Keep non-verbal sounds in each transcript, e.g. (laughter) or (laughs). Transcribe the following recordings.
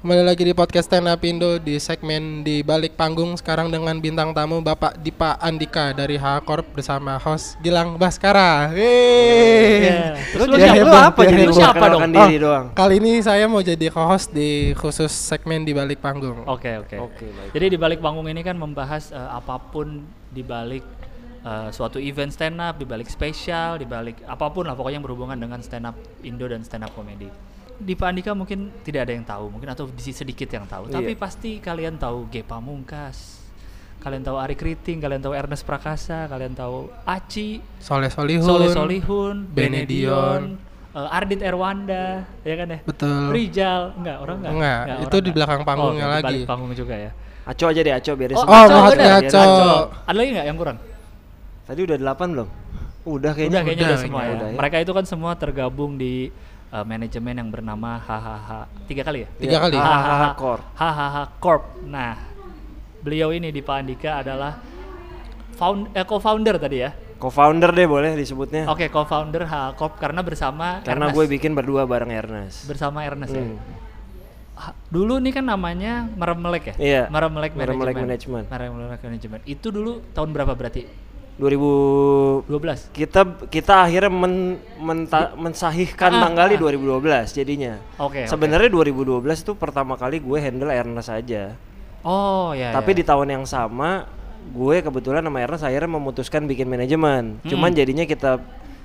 Kembali lagi di podcast Stand Up Indo di segmen di balik panggung sekarang dengan bintang tamu Bapak Dipa Andika dari H Corp bersama host Gilang Baskara. Yeay. Iya. Terus lu Ya, siapa? Lu hebat, apa ya, jadi? Lu siapa dong? Diri Oh. doang. Kali ini saya mau jadi co-host di khusus segmen di balik panggung. Oke oke. Oke. Jadi di balik panggung ini kan membahas eh, apa pun di balik eh, suatu event stand up, di balik spesial, di balik apa pun lah pokoknya yang berhubungan dengan stand up Indo dan stand up komedi. Di Pak Andika mungkin tidak ada yang tahu, mungkin atau di sedikit yang tahu, tapi Iya. pasti kalian tahu G Pamungkas. Kalian tahu Ari Kriting, kalian tahu Ernest Prakasa, kalian tahu Aci, Soleh Solihun. Soleh Solihun, Benedion. Benedion, eh, Ardit Erwanda, ya kan ya? Betul. Rijal, enggak orang enggak? Enggak, itu orang di enggak. belakang panggungnya oh, di lagi. balik panggung juga ya. Aco aja deh, Aco beres. Oh, Aco, Mahatma udah. Aco. Ada lagi nggak yang kurang? Tadi udah delapan belum? Udah kayaknya. udah kayaknya udah, udah, semua ya. udah ya. Mereka itu kan semua tergabung di uh, manajemen yang bernama HHH. Tiga kali ya? Tiga kali. HHH Corp. HHH Corp. Nah, beliau ini di Pak Andika adalah found, eh, co-founder tadi ya. Co-founder deh boleh disebutnya. Oke, co-founder HHH Corp karena bersama Karena Ernest. gue bikin berdua bareng Ernest. bersama Ernest ya. Hmm. Ha- Dulu nih kan namanya Meremelek ya? Iya, Meremelek Meremelek Manajemen. Management. Meremelek Manajemen. Itu dulu tahun berapa berarti? 2000 12. kita kita akhirnya men, menta- mensahihkan Ah, tanggal di ah. 2012 jadinya. Oke, oke. Sebenarnya 2012 itu pertama kali gue handle Ernest aja. Oh, ya. Tapi ya. di tahun yang sama gue kebetulan sama Ernest akhirnya memutuskan bikin manajemen. Cuman jadinya kita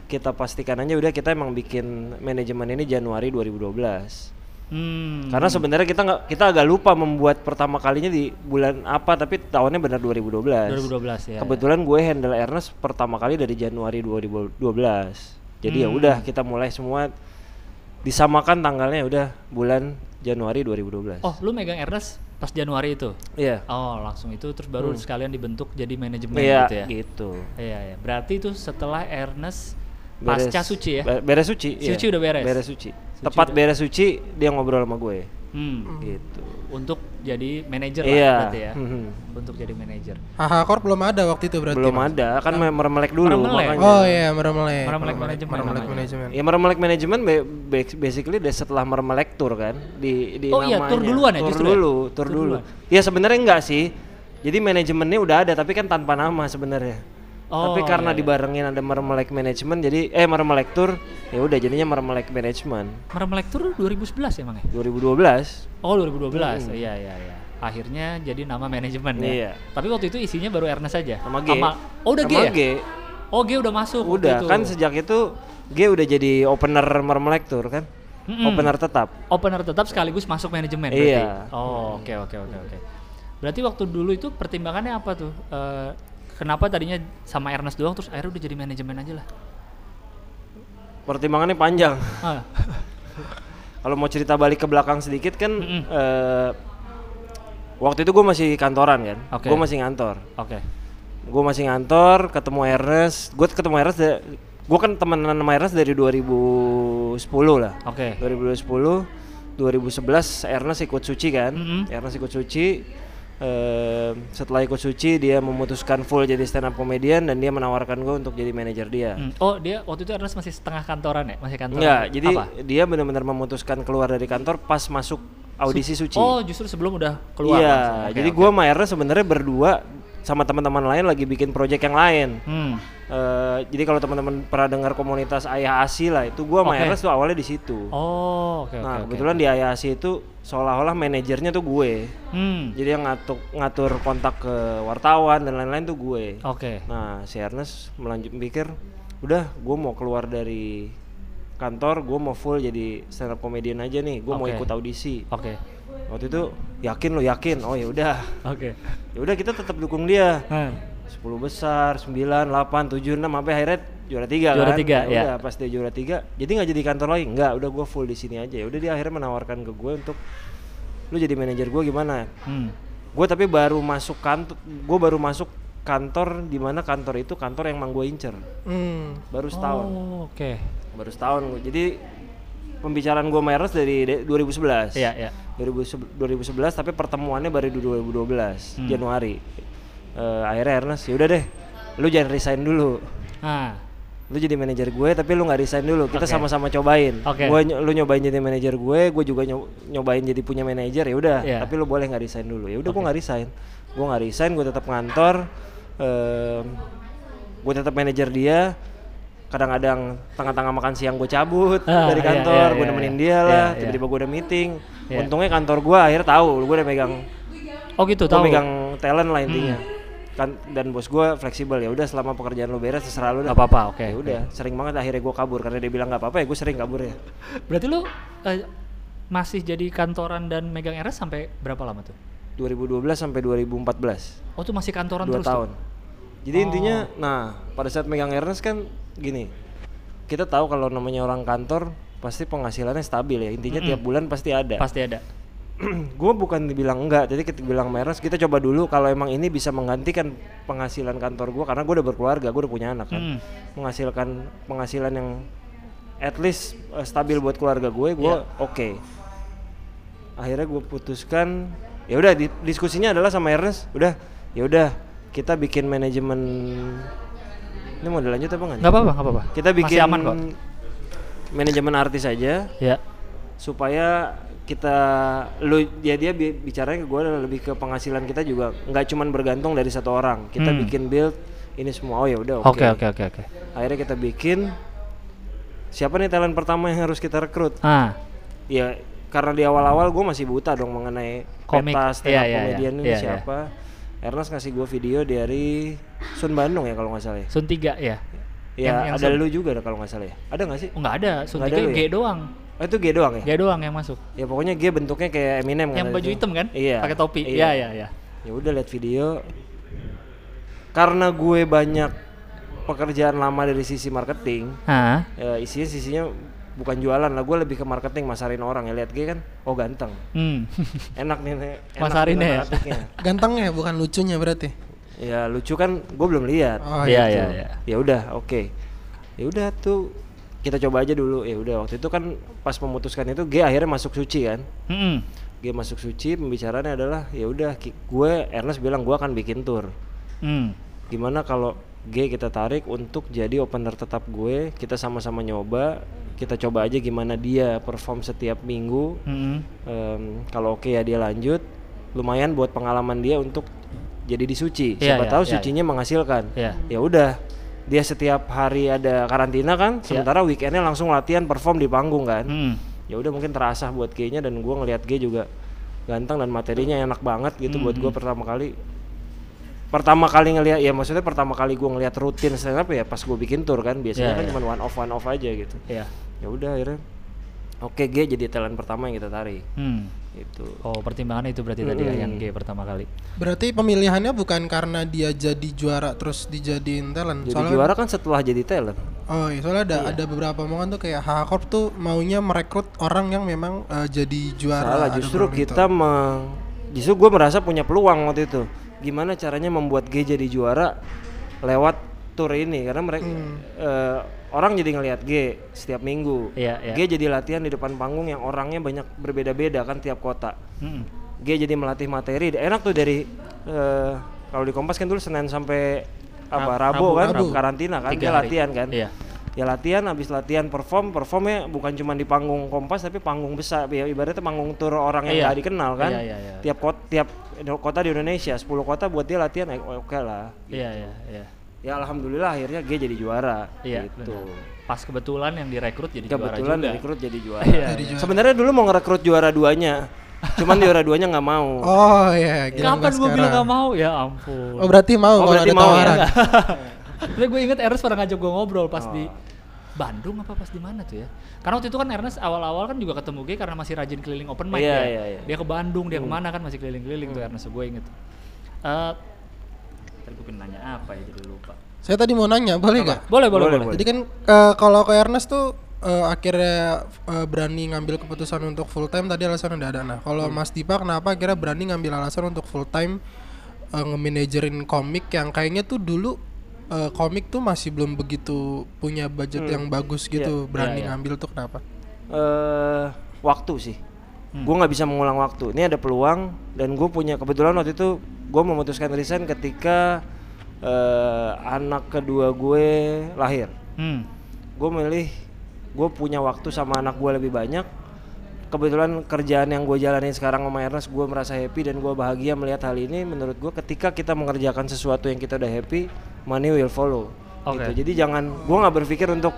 kita pastikan aja udah kita emang bikin manajemen ini Januari 2012. Hmm. Karena sebenarnya kita nggak kita agak lupa membuat pertama kalinya di bulan apa tapi tahunnya benar 2012. 2012 ya. Kebetulan gue handle Ernest pertama kali dari Januari 2012. Jadi ya Hmm. udah kita mulai semua disamakan tanggalnya udah bulan Januari 2012. Oh, lu megang Ernest pas Januari itu? Iya. Oh, langsung itu terus baru sekalian dibentuk jadi manajemen Hmm. Iya, gitu ya. gitu. Iya, iya. Berarti itu setelah Ernest Beres- pasca suci ya? be- Beres suci. iya. Suci udah beres? Beres suci. Suci Tepat udah- beres suci dia ngobrol sama gue. Hmm. Gitu. Untuk jadi manajer lah Iya. berarti ya. Mhm. Untuk jadi manajer. HH Corp belum ada waktu itu berarti. Belum Mas? ada, kan me- meremelek dulu Meremelek. makanya. Oh iya, Meremelek. Meremelek Manajemen Meremelek. Manajemen. Ya meremelek manajemen ba- ba- basically dari setelah meremelek tour kan di di Oh iya, namanya. tour duluan ya Tour justru ya? dulu, tour Tour dulu. duluan. Ya sebenarnya enggak sih. Jadi manajemennya udah ada tapi kan tanpa nama sebenarnya. Oh, tapi karena iya, iya. dibarengin ada meremelek manajemen jadi eh meremelek tour ya udah jadinya meremelek manajemen Meremelek Tour 2011 emang ya? 2012. Oh 2012, iya iya iya. Akhirnya jadi nama manajemen ya. Iya. Tapi waktu itu isinya baru Ernest aja. Sama G. oh udah G Sama ya? G. Oh G udah masuk. Udah itu. kan sejak itu G udah jadi opener meremelek tour kan. Mm-mm. Opener tetap. opener tetap sekaligus masuk manajemen Iya. berarti. Oh, oke oke oke oke. Berarti waktu dulu itu pertimbangannya apa tuh? Eh, kenapa tadinya sama Ernest doang terus akhirnya udah jadi manajemen aja lah? Pertimbangannya panjang. Ah, (laughs) Kalau mau cerita balik ke belakang sedikit kan Mm-mm. eh, waktu itu gue masih kantoran kan, Oke. gue masih ngantor, Oke. gue masih ngantor, ketemu Ernest, gue ketemu Ernest, gue kan temenan sama Ernest dari 2010 lah, Oke. 2010, 2011 Ernest ikut suci kan, Mm-mm. Ernest ikut suci, setelah ikut suci dia memutuskan full jadi stand up comedian dan dia menawarkan gue untuk jadi manajer dia. Hmm. Oh, dia waktu itu Ernest masih setengah kantoran ya? Masih kantoran. Enggak, jadi Apa? dia benar-benar memutuskan keluar dari kantor pas masuk audisi suci. Oh, justru sebelum udah keluar. Iya. Oke, jadi oke. gua sama Ernest sebenarnya berdua sama teman-teman lain lagi bikin project yang lain. Hmm. Eh, jadi kalau teman-teman pernah dengar komunitas Ayah Asi lah, itu gua sama Oke. Ernest tuh awalnya di situ. Oh, oke nah, oke. kebetulan di Ayah Asi itu seolah-olah manajernya tuh gue. Hmm. Jadi yang ngatur ngatur kontak ke wartawan dan lain-lain tuh gue. Oke. Nah, si Ernest melanjut mikir, udah gue mau keluar dari kantor, gue mau full jadi stand up comedian aja nih, gue mau Oke. ikut audisi. Oke. Waktu itu yakin lo yakin, oh ya udah, Oke. ya udah kita tetap dukung dia. Hmm. 10 besar, 9, 8, 7, 6 sampai akhirnya juara tiga Juara kan. tiga, ya. Udah pas dia juara tiga, jadi nggak jadi kantor lagi, nggak, udah gue full di sini aja. Ya udah dia akhirnya menawarkan ke gue untuk lu jadi manajer gue gimana? Hmm. Gue tapi baru masuk kantor, gue baru masuk kantor di mana kantor itu kantor yang emang gue incer, Hmm. baru setahun, Oh, oke. baru setahun. gua. Jadi pembicaraan gue Ernest dari de- 2011. Iya, iya. 2011 2011 tapi pertemuannya baru di 2012 Hmm. Januari. Eh, akhirnya Ernest ya udah deh, lu jangan resign dulu. Nah, lu jadi manajer gue tapi lu nggak resign dulu kita sama-sama cobain Oke. gue ny- lu nyobain jadi manajer gue gue juga nyo- nyobain jadi punya manajer ya udah Iya. tapi lu boleh nggak resign dulu ya udah gue nggak resign gue nggak resign gue tetap ngantor Em, gue tetap manajer dia kadang-kadang tengah-tengah makan siang gue cabut Ah, dari iya, kantor iya, gue iya, nemenin iya. dia lah Iya, iya. tiba-tiba gue udah meeting Iya. untungnya kantor gue akhirnya tahu gue udah megang Oh gitu, gue tahu. megang talent lah intinya kan dan bos gue fleksibel ya udah selama pekerjaan lu beres terserah lu dah Nggak apa-apa, oke. ya udah sering banget akhirnya gue kabur karena dia bilang nggak apa-apa ya gue sering kabur ya Berarti lu eh, masih jadi kantoran dan megang RS sampai berapa lama tuh? 2012 sampai 2014 Oh tuh masih kantoran dua terus tahun tuh? jadi intinya nah pada saat megang Ernest kan gini kita tahu kalau namanya orang kantor pasti penghasilannya stabil ya intinya tiap bulan pasti ada Pasti ada. (clears throat) gue bukan dibilang enggak jadi kita bilang sama Ernest kita coba dulu kalau emang ini bisa menggantikan penghasilan kantor gue karena gue udah berkeluarga gue udah punya anak kan Hmm. menghasilkan penghasilan yang at least eh, stabil buat keluarga gue gue Iya. oke akhirnya gue putuskan ya udah di- diskusinya adalah sama Ernest udah ya udah kita bikin manajemen ini mau dilanjut apa enggak nih? Nggak apa-apa, apa-apa. kita bikin Masih aman kok. manajemen artis aja Ya. supaya kita lu ya dia bi- bicaranya ke gue lebih ke penghasilan kita juga nggak cuman bergantung dari satu orang kita Hmm. bikin build ini semua oh ya udah oke Oke, oke, oke, oke. akhirnya kita bikin siapa nih talent pertama yang harus kita rekrut Ah, ya karena di awal-awal gue masih buta dong mengenai Komik. peta stand Iya, up iya, iya. komedian ini Iya, iya. siapa Ernest ngasih gue video dari Sun Bandung ya kalau nggak salah ya Sun 3 ya? ya Yang- yang ada Sun- lu juga ada kalau nggak salah ya ada nggak sih nggak ada, Sun Nggak ada 3 lu G ya? doang. oh, itu G doang ya G doang yang masuk. ya pokoknya G bentuknya kayak Eminem kan yang ada baju itu. hitam kan? iya Pakai topi. iya. Iya, iya, iya. ya udah lihat video karena gue banyak pekerjaan lama dari sisi marketing Hah? ya isinya sisinya bukan jualan lah gue lebih ke marketing masarin orang ya lihat gue kan oh ganteng Hmm. (laughs) enak nih nih, enak Masarinnya nih ya? (laughs) Gantengnya bukan lucunya berarti. ya lucu kan gue belum lihat Oh Iya, iya. iya, iya. ya udah oke ya udah tuh kita coba aja dulu ya udah waktu itu kan pas memutuskan itu G akhirnya masuk suci kan Mm-mm. G masuk suci pembicaraannya adalah ya udah gue Ernest bilang gue akan bikin tour Hmm. gimana kalau G kita tarik untuk jadi opener tetap gue. Kita sama-sama nyoba. Kita coba aja gimana dia perform setiap minggu. Mm-mm. Em, kalau oke ya dia lanjut. Lumayan buat pengalaman dia untuk jadi di suci. Iya, siapa iya, tahu iya, sucinya menghasilkan. Iya. ya udah. Dia setiap hari ada karantina kan sementara weekendnya langsung latihan perform di panggung kan. Mm. ya udah mungkin terasa buat G-nya dan gua ngelihat G juga ganteng dan materinya enak banget gitu buat gua pertama kali pertama kali ngelihat ya maksudnya pertama kali gua ngelihat rutin stand up ya pas gua bikin tour kan biasanya Iya, kan iya. cuma one off one off aja gitu Iya. ya udah akhirnya oke G jadi talent pertama yang kita tarik Hmm. itu Oh, pertimbangan itu berarti tadi ya yang G pertama kali. Berarti pemilihannya bukan karena dia jadi juara terus dijadiin talent. jadi Soalnya juara kan setelah jadi talent Oh iya, soalnya ada ada beberapa omongan tuh kayak HH Corp tuh maunya merekrut orang yang memang eh, jadi juara. salah justru kita meng- justru gue merasa punya peluang waktu itu gimana caranya membuat G jadi juara lewat tour ini karena mereka Hmm. eh, orang jadi ngelihat G setiap minggu Iya, iya. G jadi latihan di depan panggung yang orangnya banyak berbeda-beda kan tiap kota Mm-mm. G jadi melatih materi enak tuh dari eh, kalau di Kompas kan dulu Senin sampai apa Rab- Rabu, Rabu, kan Rabu. karantina kan Tiga dia hari. latihan kan Iya. ya latihan habis latihan perform performnya bukan cuma di panggung Kompas tapi panggung besar ya ibaratnya panggung tur orang yang Iya. nggak dikenal kan Iya, iya, iya. tiap kota tiap kota di Indonesia 10 kota buat dia latihan eh, oke lah Iya, iya, iya. ya alhamdulillah akhirnya G jadi juara Iya, gitu benar. Pas kebetulan yang direkrut jadi kebetulan juara juga. direkrut jadi juara Iya, Jadi iya. juara. sebenarnya dulu mau ngerekrut juara duanya cuman juara duanya nggak mau Oh iya, Gilang Kapan gue bilang Baskara. gak mau? Ya ampun. Oh berarti mau Oh, kalau berarti ada mau ya? tawaran. Tapi gue inget Ernest pernah ngajak gue ngobrol pas Oh. di Bandung apa pas di mana tuh ya? Karena waktu itu kan Ernest awal-awal kan juga ketemu gue karena masih rajin keliling open mic Iya, ya. iya, iya. Dia ke Bandung, dia ke mana kan masih keliling-keliling tuh Ernest gue inget. Eh tadi gue pengen nanya apa ya jadi lupa. Saya tadi mau nanya, boleh nggak? Boleh, boleh, Boleh, boleh. Jadi kan eh, kalau ke Ernest tuh eh, akhirnya eh, berani ngambil keputusan untuk full time tadi alasan udah ada. Nah, kalau Mas Dipa kenapa akhirnya berani ngambil alasan untuk full time eh, nge-manajerin komik yang kayaknya tuh dulu eh, komik tuh masih belum begitu punya budget yang bagus gitu. Berani Iya, iya. ngambil tuh kenapa? eh waktu sih. Hmm. Gue nggak bisa mengulang waktu. Ini ada peluang dan gue punya kebetulan waktu itu gue memutuskan resign ketika eh anak kedua gue lahir. Hmm. gue milih gue punya waktu sama anak gue lebih banyak kebetulan kerjaan yang gue jalanin sekarang sama Ernest gue merasa happy dan gue bahagia melihat hal ini menurut gue ketika kita mengerjakan sesuatu yang kita udah happy money will follow Oke. gitu jadi jangan gue nggak berpikir untuk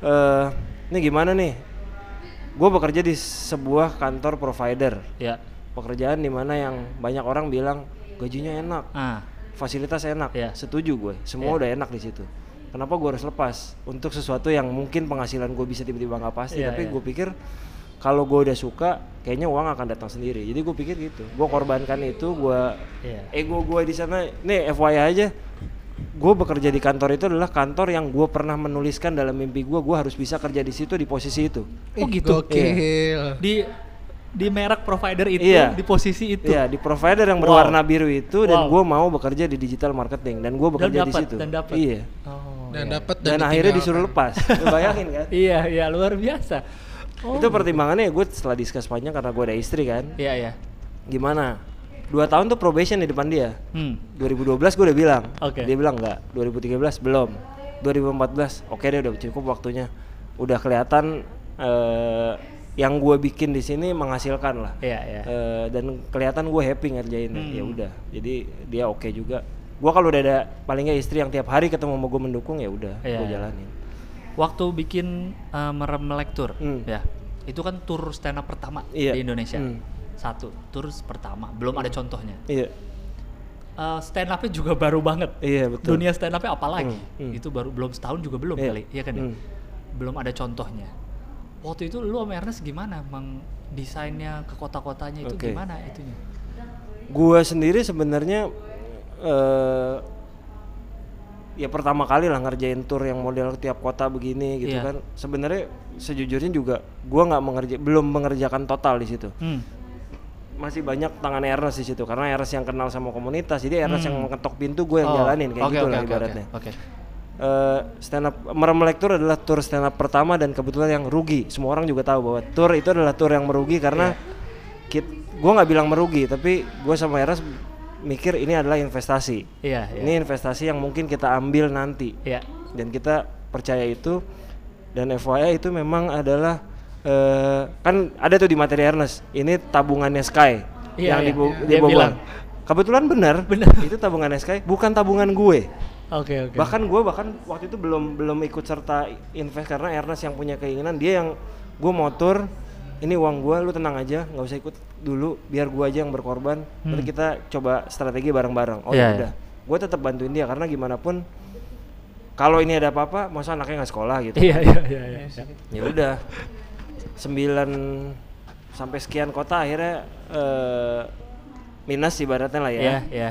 eh ini gimana nih gue bekerja di sebuah kantor provider Ya. pekerjaan di mana yang banyak orang bilang gajinya enak Ah. fasilitas enak Iya. setuju gue semua Iya. udah enak di situ kenapa gue harus lepas untuk sesuatu yang mungkin penghasilan gue bisa tiba-tiba nggak pasti Iya, tapi iya. gue pikir kalau gue udah suka kayaknya uang akan datang sendiri jadi gue pikir gitu gue korbankan itu gue Iya. ego gue di sana nih FYI aja gue bekerja di kantor itu adalah kantor yang gue pernah menuliskan dalam mimpi gue gue harus bisa kerja di situ di posisi itu Oh, gitu? Gokil. Di di merek provider itu, Iya. di posisi itu. Iya di provider yang Wow. berwarna biru itu dan Wow. gue mau bekerja di digital marketing dan gue bekerja di dapat, situ dan dapat. iya Oh. Dan iya. dapat dan, akhirnya disuruh lepas Lu bayangin kan (laughs) Iya, iya luar biasa. Oh. itu pertimbangannya gue setelah diskus panjang karena gue ada istri kan Iya, iya. gimana dua tahun tuh probation di depan dia Hmm. 2012 gue udah bilang Oke. dia bilang enggak 2013 belum 2014 oke deh udah cukup waktunya udah kelihatan eh, yang gue bikin di sini menghasilkan lah Iya, iya. Eh, dan kelihatan gue happy ngerjainnya Hmm. ya udah jadi dia oke juga gue kalau udah ada paling nggak istri yang tiap hari ketemu sama gue mendukung ya udah Iya, gue iya. jalanin Waktu bikin uh, merem melek tour, Hmm. ya. Itu kan tour stand up pertama Iya. di Indonesia. Hmm. Satu, tour pertama, belum ada contohnya. iya Uh, stand upnya juga baru banget. iya betul Dunia stand upnya apalagi? Hmm, hmm. Itu baru belum setahun juga belum Iya. kali, iya kan? ya? Hmm. Belum ada contohnya. Waktu itu lu sama Ernest gimana? Mang desainnya ke kota-kotanya itu Oke. gimana itunya? Gua sendiri sebenarnya eh ya pertama kali lah ngerjain tour yang model tiap kota begini gitu Iya. kan. Sebenarnya sejujurnya juga gua nggak mengerja belum mengerjakan total di situ. Hmm. Masih banyak tangan Ernest di situ karena Ernest yang kenal sama komunitas. Jadi Ernest yang mengetok pintu gue yang Oh, jalanin kayak oke, gitu oke, lah ibaratnya. Oke. oke. Eh, stand up Merem Tour adalah tour stand up pertama dan kebetulan yang rugi. Semua orang juga tahu bahwa tour itu adalah tour yang merugi karena kit, gue nggak bilang merugi, tapi gue sama Eras mikir ini adalah investasi. Iya, iya. Ini investasi yang mungkin kita ambil nanti Iya. dan kita percaya itu dan FYI itu memang adalah eh, kan ada tuh di materi Ernest. Ini tabungannya Sky Iya, yang iya. Dia dibobol. bilang. Kebetulan benar, itu tabungannya Sky, bukan tabungan gue Oke, oke. bahkan gue bahkan waktu itu belum belum ikut serta invest karena Ernest yang punya keinginan dia yang gue motor ini uang gue lu tenang aja nggak usah ikut dulu biar gue aja yang berkorban nanti kita coba strategi bareng-bareng oh Hmm. Iya, ya udah gue tetap bantuin dia karena gimana pun kalau ini ada apa-apa masa anaknya nggak sekolah gitu Iya, iya, iya, iya. ya udah sembilan sampai sekian kota akhirnya eh, minus ibaratnya lah ya Iya, iya.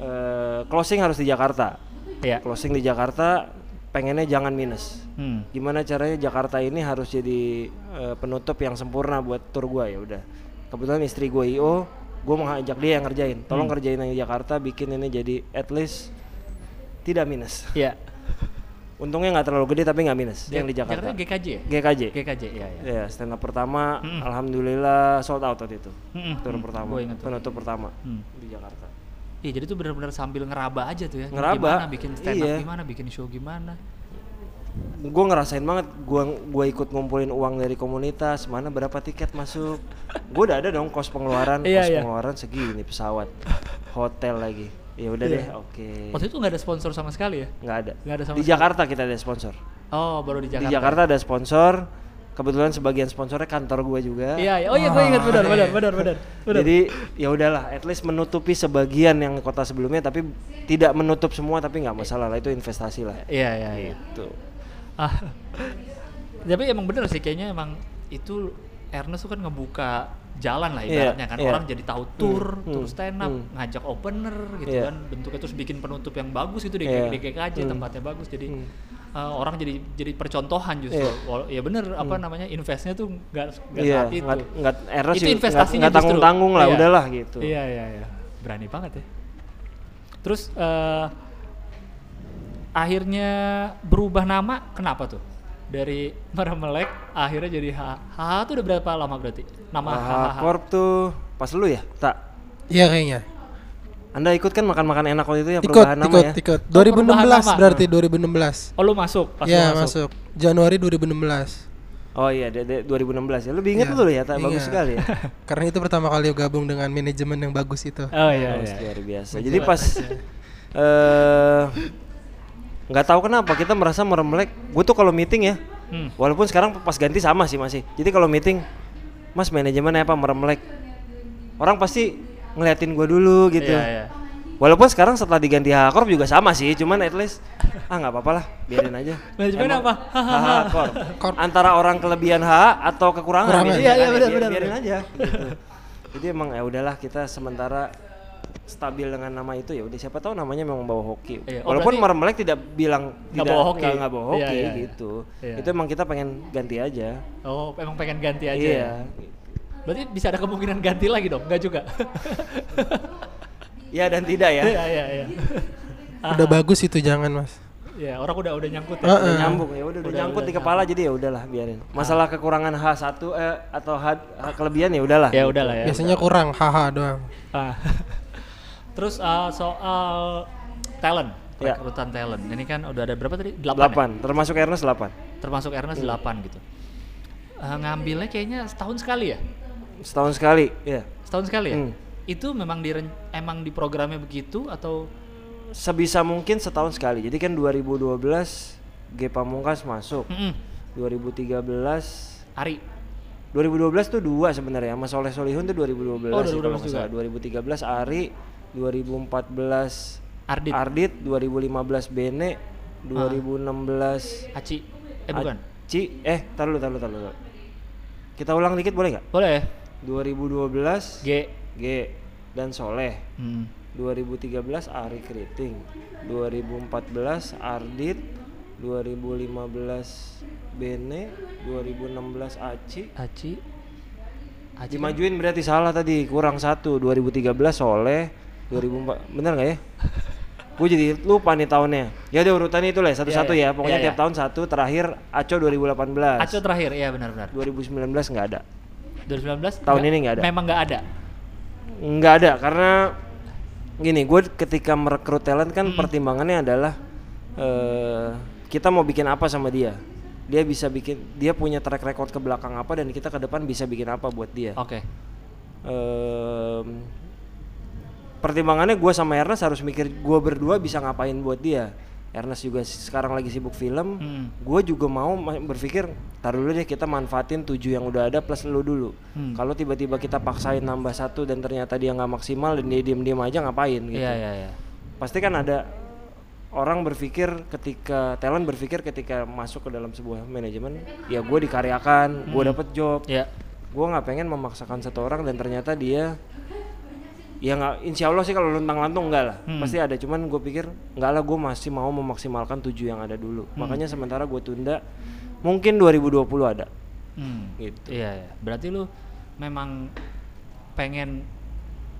Eh, closing harus di Jakarta Iya. closing di Jakarta pengennya jangan minus Hmm. gimana caranya Jakarta ini harus jadi eh, penutup yang sempurna buat tour gua ya udah kebetulan istri gue IO gue mengajak dia yang ngerjain tolong Hmm. kerjain yang di Jakarta bikin ini jadi at least tidak minus Iya. (laughs) untungnya nggak terlalu gede tapi nggak minus yang di Jakarta GKJ ya? GKJ GKJ, iya, iya. ya stand up pertama Mm-mm. alhamdulillah sold out waktu itu Mm-mm, tour mm, pertama inget tuh. penutup pertama Hmm. di Jakarta Iya, jadi tuh benar-benar sambil ngeraba aja tuh ya. Ngeraba, Gimana bikin stand up iya. gimana, bikin show gimana. gue ngerasain banget gue gua ikut ngumpulin uang dari komunitas mana berapa tiket masuk gue udah ada dong kos pengeluaran Iya, kos iya. pengeluaran segini pesawat hotel lagi ya udah Iya. deh oke Waktu itu nggak ada sponsor sama sekali ya? nggak ada Nggak ada sama di sekali. Jakarta kita ada sponsor Oh, baru di Jakarta. di Jakarta ada sponsor kebetulan sebagian sponsornya kantor gue juga Iya, iya. Oh iya, gue ingat benar, benar, benar, benar. jadi ya udahlah at least menutupi sebagian yang kota sebelumnya tapi tidak menutup semua tapi nggak masalah lah itu investasi lah Iya, iya, iya. gitu Ah. (laughs) Tapi emang bener sih kayaknya emang itu Ernest tuh kan ngebuka jalan lah Iya, ibaratnya kan iya. orang jadi tahu tour, Hmm, tour hmm, stand up, hmm. ngajak opener gitu Iya. kan bentuknya terus bikin penutup yang bagus itu di, Iya. di GKJ Hmm. tempatnya bagus jadi Hmm. uh, orang jadi jadi percontohan justru. Wal- Ya bener apa namanya investnya tuh nggak nggak Iya, saat itu. nggak nggak Eros itu investasinya nggak- nggak justru. tanggung-tanggung lah, Iya. udahlah gitu. Iya iya iya. Berani banget ya. Terus eh, akhirnya berubah nama kenapa tuh? Dari (laughs) Meremelek akhirnya jadi H. HH tuh udah berapa lama berarti? Nama Ah, HHH. Corp tuh pas lu ya? Tak. Iya kayaknya. Anda ikut kan makan-makan enak waktu itu ya Ikut, perubahan nama ikut, ya? ikut. Oh, perubahan 2016 nama. berarti 2016. Oh lu masuk pas lu Ya masuk. Januari 2016. Oh iya, de- de- 2016 ya. Lebih ingat Iya, dulu ya, tak bagus sekali ya. (laughs) Karena itu pertama kali gabung dengan manajemen yang bagus itu. Oh iya Bagus, iya. luar biasa. Jadi pas (laughs) eh nggak tahu kenapa kita merasa meremlek. Gue tuh kalau meeting ya, Hmm. walaupun sekarang pas ganti sama sih masih. Jadi kalau meeting, Mas manajemen apa meremlek? Orang pasti ngeliatin gue dulu gitu. Iya, iya. Walaupun sekarang setelah diganti Hakor juga sama sih, cuman at least ah nggak apa-apa lah, biarin aja. Manajemen apa? Hakor. Korp. Antara orang kelebihan H atau kekurangan. Kurangan. biasanya Iya, iya, kan, benar, benar, Biarin benar. aja. Gitu. Jadi emang ya udahlah kita sementara stabil dengan nama itu ya udah siapa tahu namanya memang bawa hoki. Iya, oh, Walaupun Marmelek tidak bilang Nggak tidak bawa hoki. nggak- nggak bawa Iya, hoki iya, iya. gitu. Iya. Itu emang kita pengen ganti aja. Oh, emang pengen ganti aja. Iya. ya? Berarti bisa ada kemungkinan ganti lagi dong? Enggak juga. Iya dan tidak ya. Iya, iya, iya. (laughs) Udah bagus itu jangan, Mas. Ya, orang udah udah nyangkut ya. Heeh. udah nyambung ya udah udah Udah, nyangkut udah di kepala jadi ya udahlah biarin masalah kekurangan H1 eh atau H, H kelebihan ya udahlah Ya udahlah ya. Biasanya kurang, haha doang. Ah. (laughs) Terus uh, soal talent, Ya. rekrutan talent. Ini kan udah ada berapa tadi? 8. 8 termasuk Ernest 8 Termasuk Ernest 8 gitu. Eh, ngambilnya kayaknya setahun sekali ya? setahun sekali ya Setahun sekali ya? Hmm. Itu memang di emang di programnya begitu atau sebisa mungkin setahun sekali jadi kan 2012 G Pamungkas masuk Mm-mm. 2013 Ari? 2012 tuh dua sebenarnya Mas Soleh Solihun tuh 2012 Oh, sih kalau 2012 nggak salah. 2013 Ari 2014 Ardit? Ardit 2015 Bene 2016 Aci? Eh bukan? Ci eh tar dulu tar dulu tar dulu. Kita ulang dikit boleh nggak? Boleh ya? 2012 G. G dan Soleh. Hmm. 2013 Ari Kriting. 2014 Ardit. 2015 Bene. 2016 Aci. Aci? Aci kan? Dimajuin berarti salah tadi, kurang satu. 2013 Soleh. 2004 bener nggak ya? Gue jadi lupa nih tahunnya. Ya udah urutannya itu lah satu-satu Iya, iya. ya. Pokoknya Iya, tiap iya. tahun satu. Terakhir Aco 2018. Aco terakhir, iya benar-benar. 2019 nggak ada. 2019? Tahun nggak- ini nggak ada. Memang nggak ada. Nggak ada karena gini, gue ketika merekrut talent kan pertimbangannya adalah eh kita mau bikin apa sama dia. Dia bisa bikin, dia punya track record ke belakang apa dan kita ke depan bisa bikin apa buat dia. Oke. Em, pertimbangannya gue sama Ernest harus mikir gue berdua bisa ngapain buat dia. Ernest juga sekarang lagi sibuk film. Hmm. Gue juga mau ma- berpikir, tar dulu deh kita manfaatin tujuh yang udah ada plus lu dulu. Hmm. Kalau tiba-tiba kita paksain nambah satu dan ternyata dia nggak maksimal dan dia diem-diem aja ngapain gitu. Iya, iya, iya. Pasti kan ada orang berpikir ketika talent berpikir ketika masuk ke dalam sebuah manajemen, ya gue dikaryakan, gue dapet job, Iya. gue nggak pengen memaksakan satu orang dan ternyata dia ya nggak insya Allah sih kalau luntang lantung enggak lah Hmm. pasti ada cuman gue pikir enggak lah gue masih mau memaksimalkan tujuh yang ada dulu Hmm. makanya sementara gue tunda mungkin 2020 ada Hmm. gitu Iya, iya. Berarti lu memang pengen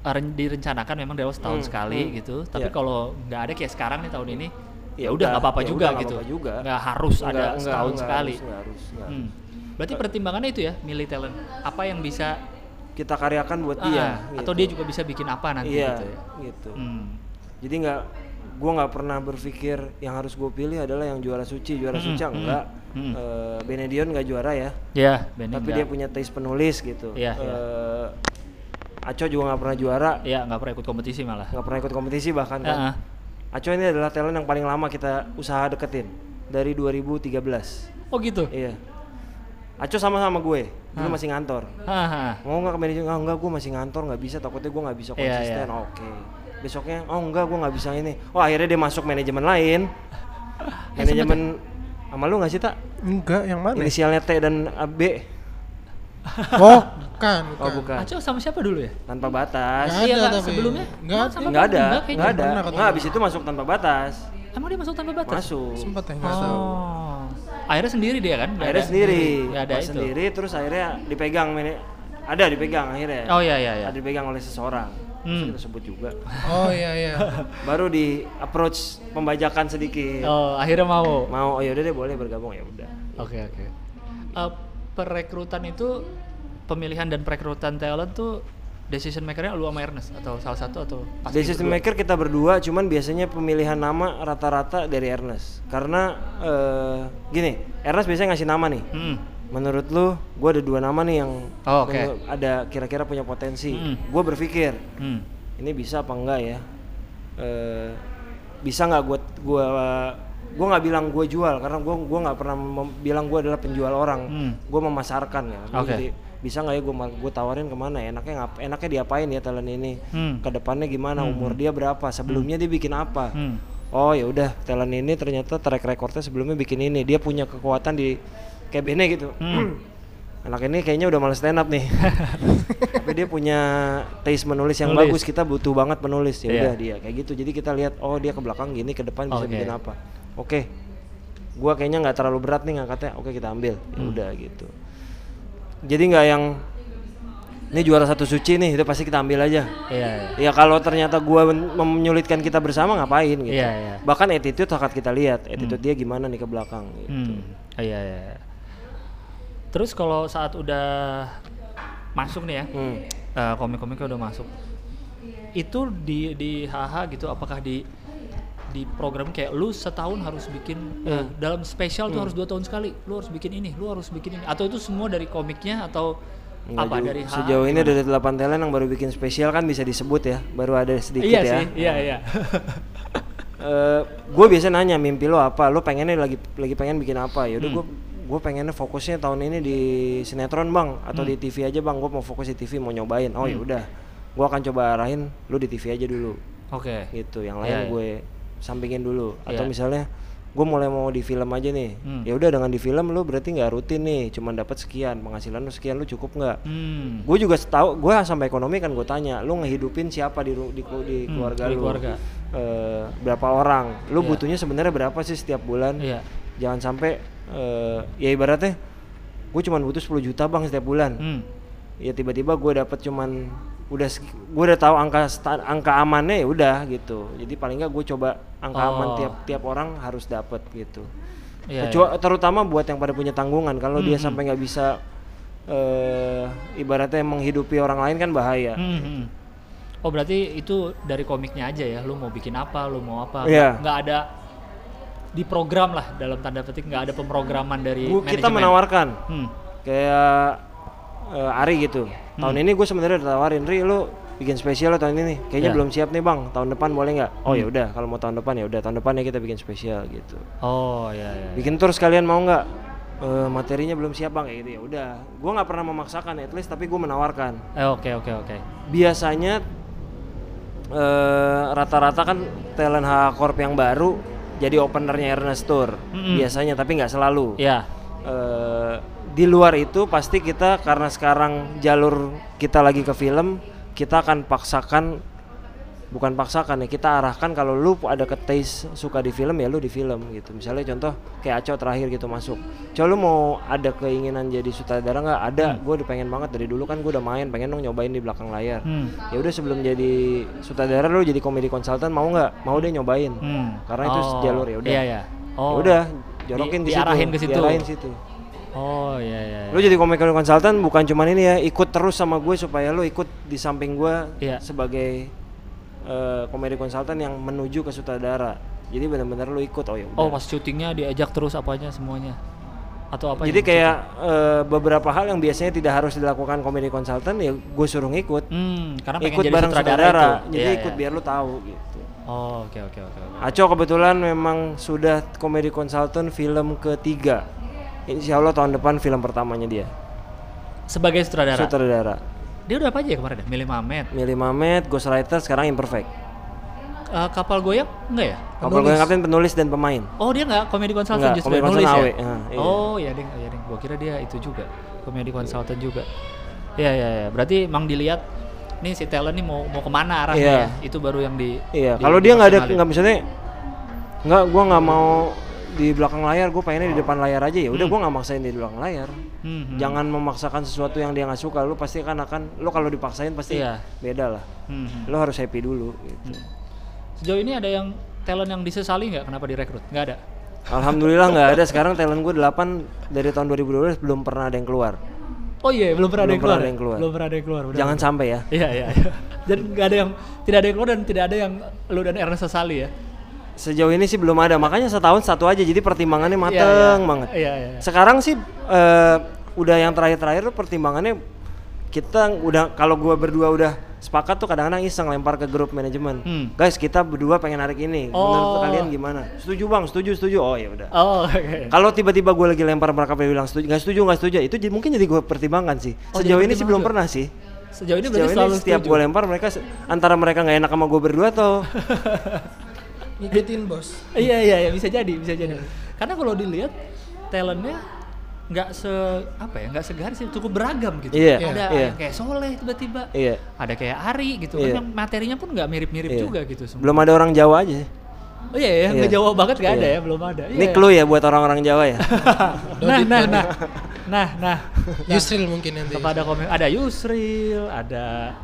ren- direncanakan memang dari setahun Hmm, sekali hmm. gitu. Tapi Iya. kalau nggak ada kayak sekarang nih tahun ini, Ya ya udah nggak apa-apa ya juga udah, nggak gitu. Nggak harus Enggak, ada enggak, setahun enggak sekali. harus, enggak harus, enggak Hmm. Berarti pertimbangannya itu ya, milih talent. Apa yang bisa kita karyakan buat ah, dia atau gitu. dia juga bisa bikin apa nanti iya gitu ya. gitu Hmm. jadi nggak gue nggak pernah berpikir yang harus gue pilih adalah yang juara suci juara Mm-mm, suci mm-mm, enggak mm-mm. Eh, Benedion nggak juara ya Ya, Benny tapi nggak- dia punya taste penulis gitu Iya, iya. Eh, Aco juga nggak pernah juara Iya, nggak pernah ikut kompetisi malah. nggak pernah ikut kompetisi bahkan kan Ah, ah. Aco ini adalah talent yang paling lama kita usaha deketin dari 2013 Oh gitu. iya Aco sama sama gue dulu Ah. masih ngantor mau nggak ke manajemen oh, enggak gue masih ngantor nggak bisa takutnya gue nggak bisa Iya, konsisten iya. oke besoknya oh enggak gue nggak bisa ini oh akhirnya dia masuk manajemen lain (laughs) manajemen sama lu nggak sih tak Enggak, yang mana? inisialnya T dan B (laughs) Oh, bukan, bukan. oh bukan Acel sama siapa dulu ya? tanpa batas Nggak Iya, ada tapi. sebelumnya? Nggak Oh, ada. sama nggak ada Enggak, ada Pernah ketemu. nggak abis itu masuk tanpa batas Emang dia masuk tanpa batas? masuk Sempet ya, tahu. Oh. Akhirnya sendiri dia kan? Akhirnya ada- sendiri nggak ada itu. sendiri terus akhirnya dipegang ada dipegang akhirnya Oh iya iya iya. ada dipegang oleh seseorang Hmm. kita sebut juga Oh iya iya. (laughs) baru di approach pembajakan sedikit Oh, akhirnya mau. mau oh yaudah deh boleh bergabung ya udah Oke oke. Eh, perekrutan itu pemilihan dan perekrutan talent tuh decision makernya lu sama Ernest atau salah satu atau pasti Decision berdua? maker kita berdua, cuman biasanya pemilihan nama rata-rata dari Ernest. Karena eh, gini, Ernest biasanya ngasih nama nih. Hmm. Menurut lu, gue ada dua nama nih yang Oh, oke. menurut- ada kira-kira punya potensi. Mm. Gue berpikir Hmm. ini bisa apa enggak ya? Eh, bisa nggak gue gua gue nggak bilang gue jual karena gue gua nggak pernah bilang gue adalah penjual orang. Hmm. Gue memasarkan ya. Gua Oke. jadi, bisa nggak ya gue gue tawarin ke mana? ya? Enaknya ngap, enaknya diapain ya talent ini? Hmm. Ke depannya gimana? Umur dia berapa? Sebelumnya dia bikin apa? Hmm. Oh ya udah talent ini ternyata track recordnya sebelumnya bikin ini. Dia punya kekuatan di kayak ini gitu. Hmm. (clears throat) Anak ini kayaknya udah males stand up nih. (laughs) Tapi dia punya taste menulis yang Nulis. bagus. Kita butuh banget penulis. Ya Iya. udah dia kayak gitu. Jadi kita lihat oh dia ke belakang gini, ke depan bisa Oke. bikin apa. Oke. Gua kayaknya nggak terlalu berat nih ngangkatnya. Oke, kita ambil. Ya Hmm. udah gitu. Jadi nggak yang ini juara satu suci nih, itu pasti kita ambil aja. Iya, iya. Ya kalau ternyata gua men- menyulitkan kita bersama ngapain gitu. Iya, iya. Bahkan attitude akan kita lihat, attitude dia gimana nih ke belakang gitu. Hmm. Oh, iya, iya. Terus kalau saat udah masuk nih ya, Hmm. eh, komik-komiknya udah masuk, itu di di HH gitu, apakah di di program kayak lu setahun harus bikin eh, Hmm. dalam spesial tuh harus dua tahun sekali, lu harus bikin ini, lu harus bikin ini, atau itu semua dari komiknya atau Nggak apa juga. dari HH? Sejauh ini dari 8 talent yang baru bikin spesial kan bisa disebut ya, baru ada sedikit iya ya. sih, iya iya. (laughs) gue biasa nanya mimpi lo apa, lo pengennya lagi lagi pengen bikin apa ya? Hmm. Udah gue gue pengennya fokusnya tahun ini di sinetron bang atau di TV aja bang. Gue mau fokus di TV mau nyobain. Oh ya Hmm. udah, gue akan coba arahin lo di TV aja dulu Oke. gitu. Yang Iya, lain iya. gue sampingin dulu. Atau Iya. misalnya gue mulai mau di film aja nih. Hmm. Ya udah dengan di film lo berarti nggak rutin nih, cuman dapat sekian penghasilan lo sekian lo cukup nggak? Hmm. gue juga tahu gue sampai ekonomi kan gue tanya lu ngehidupin siapa di di, di Hmm, keluarga di lu keluarga. Eh, berapa orang lu Iya. butuhnya sebenarnya berapa sih setiap bulan Iya. jangan sampai eh, ya ibaratnya gue cuma butuh 10 juta bang setiap bulan Hmm. ya tiba-tiba gue dapet cuman udah gue udah tahu angka angka amannya ya udah gitu jadi paling nggak gue coba angka aman Oh. tiap tiap orang harus dapet gitu Iya, Kecua- terutama buat yang pada punya tanggungan kalau dia Hmm, sampai nggak bisa eh ibaratnya menghidupi orang lain kan bahaya Hmm, hmm. Oh berarti itu dari komiknya aja ya, lu mau bikin apa, lu mau apa, Iya. nggak ada di program lah dalam tanda petik nggak ada pemrograman dari Gua- kita manajemen. menawarkan Hmm. kayak eh, Ari gitu tahun ini gue sebenarnya udah tawarin Ri lu bikin spesial tahun ini. Kayaknya Ya. belum siap nih bang. Tahun depan boleh nggak? Oh ya udah kalau mau tahun depan ya udah tahun depan ya kita bikin spesial gitu. Oh ya ya. bikin tour sekalian mau nggak? Eh, materinya belum siap bang kayak gitu ya udah. Gue nggak pernah memaksakan at least tapi gue menawarkan. Eh, Oke oke oke. biasanya eh, rata-rata kan talent H Corp yang baru jadi openernya Ernest Tour. Mm-mm. biasanya tapi nggak selalu. Ya. Eh, di luar itu pasti kita karena sekarang jalur kita lagi ke film kita akan paksakan bukan paksakan ya kita arahkan kalau lu ada ke taste suka di film ya lu di film gitu. Misalnya contoh kayak Aco terakhir gitu masuk. Coba lu mau ada keinginan jadi sutradara nggak? Ada. Gue udah pengen banget. Dari dulu kan gue udah main pengen dong nyobain di belakang layar. Hmm. ya udah sebelum jadi sutradara lu jadi komedi konsultan mau nggak? Mau deh nyobain. Hmm. karena itu Oh, jalur ya udah. Iya ya. Oh. Ya udah jorokin Di- di, situ. diarahin ke situ. diarahin situ Oh iya iya. iya. Lu jadi komedi konsultan bukan cuman ini ya, ikut terus sama gue supaya lu ikut di samping gue Iya. sebagai eh, komedi konsultan yang menuju ke sutradara. Jadi benar-benar lu ikut oh ya. Oh pas syutingnya diajak terus apanya semuanya atau apa? Jadi kayak eh, beberapa hal yang biasanya tidak harus dilakukan komedi konsultan ya gue suruh ngikut. Hmm, karena pengen ikut jadi bareng sutradara, sutradara. itu. Jadi Iya, ikut iya. biar lu tahu gitu. Oh oke oke oke. oke. Aco kebetulan memang sudah komedi konsultan film ketiga. Insya Allah tahun depan film pertamanya dia. Sebagai sutradara. Sutradara. Dia udah apa aja ya kemarin? ya? Milih Mamet. Milih Mamet, Ghostwriter, sekarang Imperfect. Eh, kapal goyang enggak ya? Kapal Goyang Kapten penulis dan pemain. Oh dia nggak komedi konsultan justru komedi ya, nulis konsultan ya? Iya. Oh iya ding, iya ding. Gua kira dia itu juga komedi konsultan juga. Iya iya iya. Berarti emang dilihat nih si talent nih mau mau ke mana arahnya Iya. ya? Itu baru yang di. Iya, kalau dia nggak ada nggak misalnya nggak gua nggak mau di belakang layar, gue pengennya di depan layar aja ya. Udah gua nggak maksain di belakang layar. Hmm, hmm. Jangan memaksakan sesuatu yang dia nggak suka. Lu pasti kan akan, lu kalau dipaksain pasti Iya. beda lah. Hmm, hmm. Lu harus happy dulu. Gitu. Sejauh ini ada yang talent yang disesali nggak kenapa direkrut? Nggak ada. Alhamdulillah nggak ada. (laughs) Sekarang talent gue 8 dari tahun 2012 belum pernah ada yang keluar. Oh iya, belum pernah ada Belum yang keluar. pernah ada ya? yang keluar. Belum pernah ada yang keluar. Jangan sampai ya. Iya, iya, iya. (laughs) Dan nggak ada yang tidak ada yang keluar dan tidak ada yang lu dan Ernest sesali ya. Sejauh ini sih belum ada, makanya setahun satu aja, jadi pertimbangannya Iya, mateng iya. banget. Iya, iya. Sekarang sih eh, udah yang terakhir-terakhir tuh pertimbangannya kita udah kalau gua berdua udah sepakat tuh kadang-kadang iseng lempar ke grup manajemen. Hmm. Guys, kita berdua pengen narik ini. Oh. Menurut kalian gimana? Setuju Bang, setuju, setuju. Oh ya udah. Oh, oke. Kalau tiba-tiba gue lagi lempar mereka bilang setuju, nggak setuju, nggak setuju, itu jadi- mungkin jadi gue pertimbangkan sih. Oh, Sejauh ini sih belum pernah sih. Sejauh ini Sejauh berarti ini selalu setiap gue lempar mereka antara mereka nggak enak sama gue berdua atau (laughs) Ngikutin bos. Iya iya iya bisa jadi bisa jadi. Karena kalau dilihat talentnya nggak se apa ya nggak segaris sih cukup beragam gitu. Iya, Ada iya. yang kayak Soleh tiba-tiba. iya. Ada kayak Ari gitu Iya. kan yang materinya pun nggak mirip-mirip Iya. juga gitu semua. Belum ada orang Jawa aja. sih. Oh iya ya, nggak Iya. Jawa banget nggak ada Iya. ya, belum ada. Ini Iya. clue ya buat orang-orang Jawa ya. (laughs) nah, nah, nah, nah, nah, (laughs) Yusril mungkin nanti. kepada komen ada Yusril, ada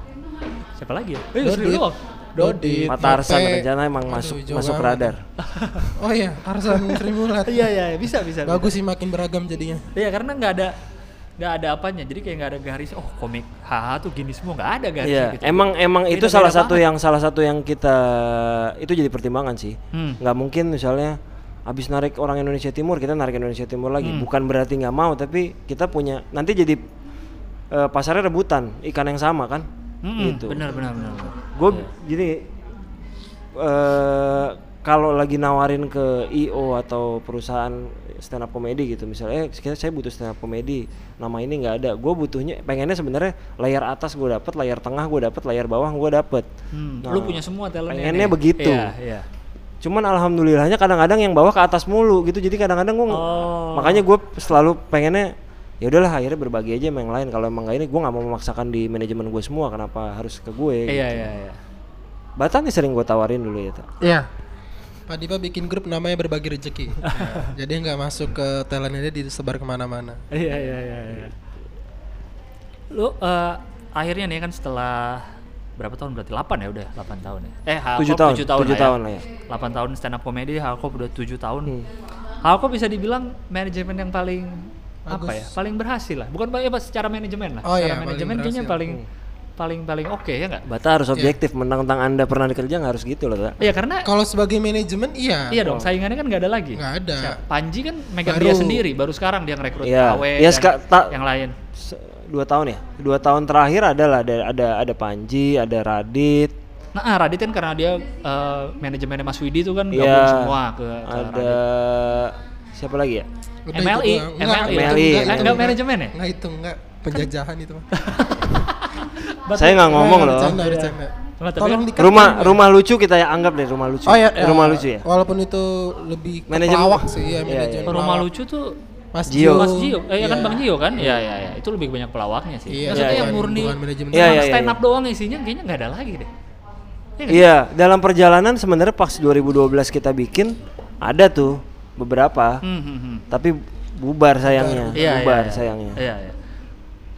siapa lagi ya? Eh, Yusril Dodit. doang. Dodit. Pak Tarsan Nope. rencana emang Aduh, masuk masuk banget. radar. (laughs) Oh iya, Tarsan Trimulat. (laughs) Iya iya bisa bisa. bisa. Bagus sih makin beragam jadinya. Iya karena nggak ada nggak ada apanya, jadi kayak nggak ada garis. Oh komik haha tuh gini semua nggak ada garisnya Iya, gitu. emang emang itu salah satu banget. yang salah satu yang kita itu jadi pertimbangan sih. Hmm. Nggak mungkin misalnya habis narik orang Indonesia Timur kita narik Indonesia Timur lagi. Hmm. Bukan berarti nggak mau, tapi kita punya nanti jadi eh, pasarnya rebutan ikan yang sama kan. Mm-mm, gitu. Benar benar benar. Gue gini eh kalau lagi nawarin ke IO atau perusahaan stand up comedy gitu misalnya eh kita saya butuh stand up comedy nama ini nggak ada gue butuhnya pengennya sebenarnya layar atas gue dapet layar tengah gue dapet layar bawah gue dapet Hmm, Nah, lu punya semua talentnya. pengennya nih. begitu. Iya iya. cuman alhamdulillahnya kadang-kadang yang bawah ke atas mulu gitu jadi kadang-kadang gue Oh. makanya gue selalu pengennya ya udahlah akhirnya berbagi aja sama yang lain kalau emang nggak ini gue nggak mau memaksakan di manajemen gue semua kenapa harus ke gue Iya gitu. iya iya. Batan nih sering gue tawarin dulu ya Tak. Iya. Pak Dipa bikin grup namanya berbagi rezeki. Nah, (laughs) jadi nggak masuk ke talentnya dia disebar ke mana-mana. Iya iya iya. iya. Lu eh, akhirnya nih kan setelah berapa tahun berarti 8 ya udah 8 tahun ya. Eh Halkop Tujuh tahun, 7 tahun, tujuh lah tahun lah ya. 8 tahun stand up comedy, Halkop udah 7 tahun. Hmm. Halkop bisa dibilang manajemen yang paling apa ya? Paling berhasil lah. Bukan paling apa secara manajemen lah. Oh secara iya, paling manajemen kayaknya paling paling paling oke ya nggak? Bata harus objektif menentang anda pernah dikerja nggak harus gitu loh tak Iya karena Kalau sebagai manajemen iya. iya dong saingannya kan nggak ada lagi. Nggak ada. Siapa? Panji kan megang Baru- dia sendiri, baru sekarang dia ngerekrut Iya. KW Iya, dan ta- yang lain. Dua tahun ya dua tahun terakhir adalah ada ada ada Panji ada Radit Nah, ah, Radit kan karena dia eh, manajemennya Mas Widi tuh kan gabung Iya. semua ke, ke ada Radit. siapa lagi ya Udah MLI, itu doang. Nggak, MLI. MLI. nggak, Eh, itu nggak nggak. manajemen ya? Nggak itu nggak penjajahan itu mah. (laughs) saya nggak ngomong loh Bercanda, bercanda. Tolong dikatakan, rumah Pak. rumah lucu kita ya anggap deh rumah lucu Oh ya, rumah ya, lucu ya Walaupun itu lebih Manajemen- pelawak sih ya Iya, manajemen. iya. Rumah pelawak. lucu tuh Mas Gio. Mas Gio, eh ya kan Iya. Bang Gio kan? Iya iya iya. Itu lebih banyak pelawaknya sih. Iya, Maksudnya iya, yang iya. murni. Iya, iya, stand iya. up doang isinya kayaknya nggak ada lagi deh. Iya iya dalam perjalanan sebenarnya pas 2012 kita bikin ada tuh beberapa Hmm, hmm, hmm. tapi bubar sayangnya Iya, bubar iya, iya. sayangnya Iya, iya.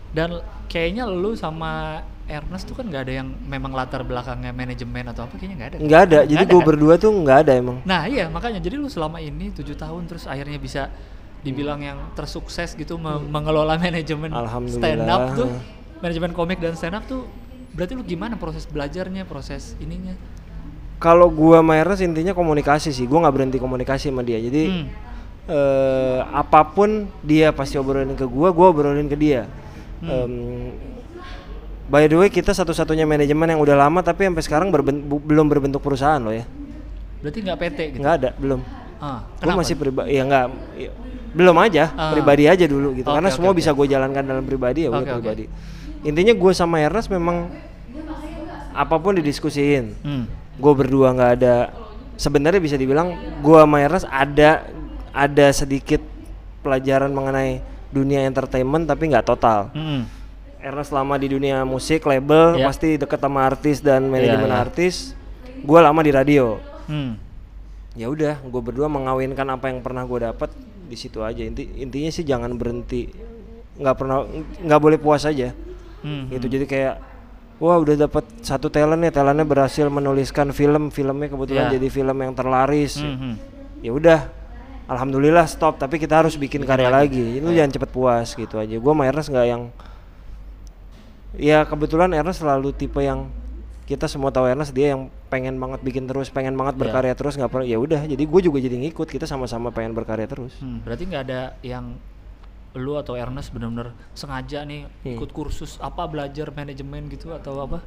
Dan kayaknya lu sama Ernest tuh kan nggak ada yang memang latar belakangnya manajemen atau apa kayaknya nggak ada. nggak ada jadi gue kan? berdua tuh nggak ada emang Nah iya makanya jadi lu selama ini tujuh tahun terus akhirnya bisa dibilang yang tersukses gitu me- mengelola manajemen stand up tuh manajemen komik dan stand up tuh berarti lu gimana proses belajarnya proses ininya kalau gua sama Ernest intinya komunikasi sih gua nggak berhenti komunikasi sama dia jadi Hmm. eh, apa pun dia pasti obrolin ke gua gua obrolin ke dia Hmm. Em, by the way kita satu-satunya manajemen yang udah lama tapi sampai sekarang berben- bu- belum berbentuk perusahaan loh ya berarti nggak PT gitu nggak ada belum ah, gua masih pribadi ya nggak ya, belum aja Ah. pribadi aja dulu gitu Oke, karena oke, semua oke. bisa gue jalankan dalam pribadi ya Oke, oke. pribadi intinya gue sama Ernest memang apa pun didiskusiin Hmm. Gue berdua nggak ada sebenarnya bisa dibilang gue sama Ernest ada ada sedikit pelajaran mengenai dunia entertainment tapi nggak total Mm-mm. Ernest lama di dunia musik label Iya. pasti deket sama artis dan manajemen iya. artis gue lama di radio Hmm. ya udah gue berdua mengawinkan apa yang pernah gue dapat di situ aja inti intinya sih jangan berhenti nggak pernah nggak boleh puas aja Hmm. gitu jadi kayak wah udah dapat satu talent nih talentnya berhasil menuliskan film. Filmnya kebetulan Ya. jadi film yang terlaris. Hmm, hmm. ya udah. Alhamdulillah stop. Tapi kita harus bikin, Bikin karya lagi. lagi, lu jangan cepet puas gitu aja. Gue sama Ernest nggak yang ya kebetulan Ernest selalu tipe yang kita semua tahu Ernest dia yang pengen banget bikin terus pengen banget Iya. berkarya terus nggak pernah ya udah. Jadi gue juga jadi ngikut. Kita sama-sama pengen berkarya terus. Hmm, berarti nggak ada yang lu atau Ernest benar-benar sengaja nih Hmm. ikut kursus apa belajar manajemen gitu atau apa?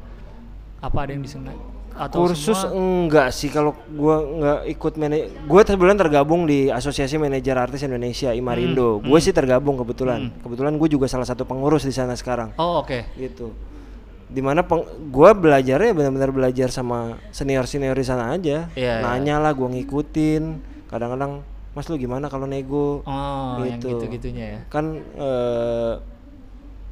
Apa ada yang disengaja? Atau kursus semua- enggak sih kalau gua nggak ikut manaj gue sebulan tergabung di Asosiasi Manajer Artis Indonesia Imarindo. Gue sih tergabung kebetulan. Kebetulan gue juga salah satu pengurus di sana sekarang. Oh oke. gitu. Di mana peng gue belajarnya benar-benar belajar sama senior senior di sana aja. Iya, nanya lah gue ngikutin. Kadang-kadang mas lu gimana kalau nego Oh Gitu. gitu-gitunya ya. kan eh,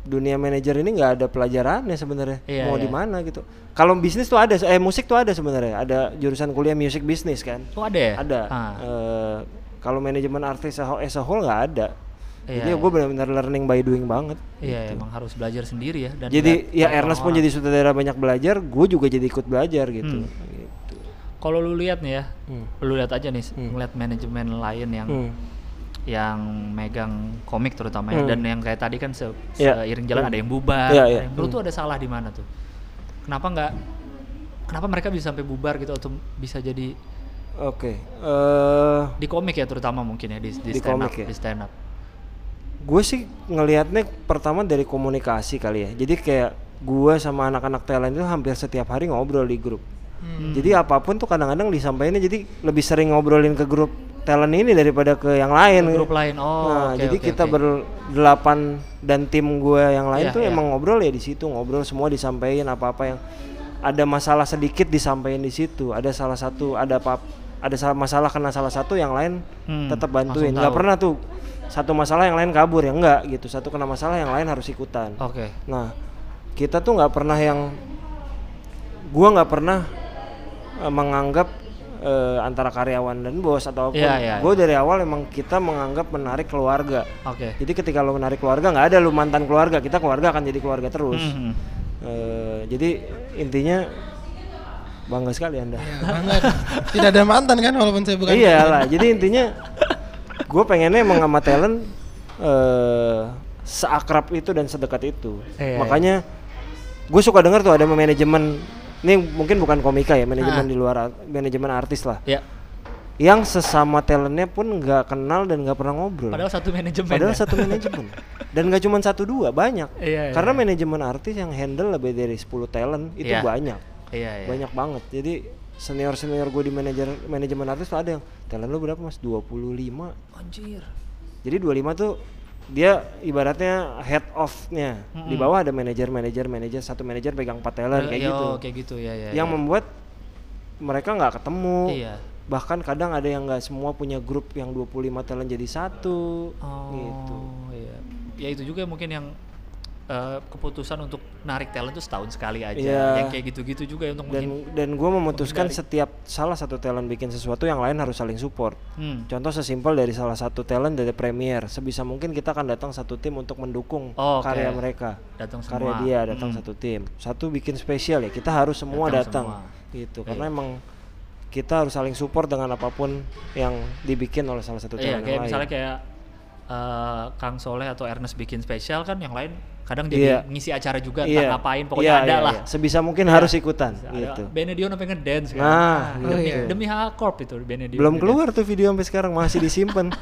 dunia manajer ini nggak ada pelajarannya sebenarnya Iya, mau iya. di mana gitu kalau bisnis tuh ada eh musik tuh ada sebenarnya ada jurusan kuliah music business kan Oh ada ya? ada Ah. Eh, kalau manajemen artis as a- whole nggak ada Iya, jadi iya. gue benar-benar learning by doing banget Iya emang harus belajar sendiri ya. Dan jadi ya Ernest pun jadi sutradara banyak belajar gue juga jadi ikut belajar gitu, Hmm. Kalau lu lihat nih ya, Hmm. lu lihat aja nih, Hmm. ngeliat manajemen lain yang Hmm. yang megang komik terutama ya Hmm. dan yang kayak tadi kan se Iya. seiring jalan Hmm. ada yang bubar. Ada iya. yang- Hmm. tuh ada salah di mana tuh? Kenapa nggak? Kenapa mereka bisa sampai bubar gitu atau bisa jadi oke eh di komik ya terutama mungkin ya di, di, Di stand up, ya? di stand up. gue sih ngelihatnya pertama dari komunikasi kali ya jadi kayak gue sama anak-anak talent itu hampir setiap hari ngobrol di grup Hmm. jadi apa pun tuh kadang-kadang disampaikan jadi lebih sering ngobrolin ke grup talent ini daripada ke yang lain Grup lain. Oh, nah oke, jadi oke, kita oke. berdelapan dan tim gue yang lain Iya, tuh iya. emang ngobrol ya di situ ngobrol semua disampaikan apa-apa yang ada masalah sedikit disampaikan di situ ada salah satu ada apa ada salah masalah kena salah satu yang lain Hmm, tetap bantuin nggak pernah tuh satu masalah yang lain kabur ya enggak gitu satu kena masalah yang lain harus ikutan Oke. nah kita tuh nggak pernah yang gua nggak pernah eh, menganggap eh, antara karyawan dan bos atau apa Iya, iya, gue dari awal emang kita menganggap menarik keluarga Oke. jadi ketika lo menarik keluarga nggak ada lu mantan keluarga kita keluarga akan jadi keluarga terus Mhm. Eh, jadi intinya bangga sekali anda Ya, banget. Tidak ada mantan kan walaupun saya bukan. iya lah jadi intinya gue pengennya emang sama talent eh seakrab itu dan sedekat itu Iya, makanya gue suka dengar tuh ada manajemen ini mungkin bukan komika ya manajemen Ah. di luar ar- manajemen artis lah Ya. yang sesama talentnya pun nggak kenal dan nggak pernah ngobrol Padahal satu manajemen. Padahal ya? satu manajemen dan nggak cuma satu dua banyak Iya, iya. karena manajemen artis yang handle lebih dari 10 talent itu Iya. banyak Iya, iya. banyak banget jadi senior senior gue di manajer manajemen artis tuh ada yang talent lu berapa mas 25 Anjir. jadi 25 tuh dia ibaratnya head off-nya di Mm-mm. bawah ada manajer manajer manajer satu manajer pegang 4 talent kayak Iya, gitu kayak gitu ya ya. yang ya. membuat mereka nggak ketemu Iya. bahkan kadang ada yang nggak semua punya grup yang 25 talent jadi satu Oh, gitu iya. Ya itu juga mungkin yang eh, keputusan untuk narik talent itu setahun sekali aja. Iya. Yang kayak gitu-gitu juga ya untuk dan mungkin. dan gue memutuskan setiap salah satu talent bikin sesuatu yang lain harus saling support Hmm. Contoh sesimpel dari salah satu talent dari premier, sebisa mungkin kita akan datang satu tim untuk mendukung Oh, oke. karya mereka. Datang Karya semua. dia datang Hmm. satu tim. Satu bikin spesial ya, kita harus semua Datang datang. semua. Gitu. Iya. Karena emang kita harus saling support dengan apa pun yang dibikin oleh salah satu Iya, talent kayak yang misalnya lain. kayak eh, Kang Soleh atau Ernest bikin spesial kan yang lain kadang jadi Iya. ngisi acara juga Iya. entah ngapain pokoknya Iya, ada iya, lah. iya. Sebisa mungkin harus ikutan Ada gitu. Benedio sampai ngedance kan. Nah, demi, gitu. demi H-Corp itu Benedio. Belum ngedance. keluar tuh video sampai sekarang masih disimpan. (laughs)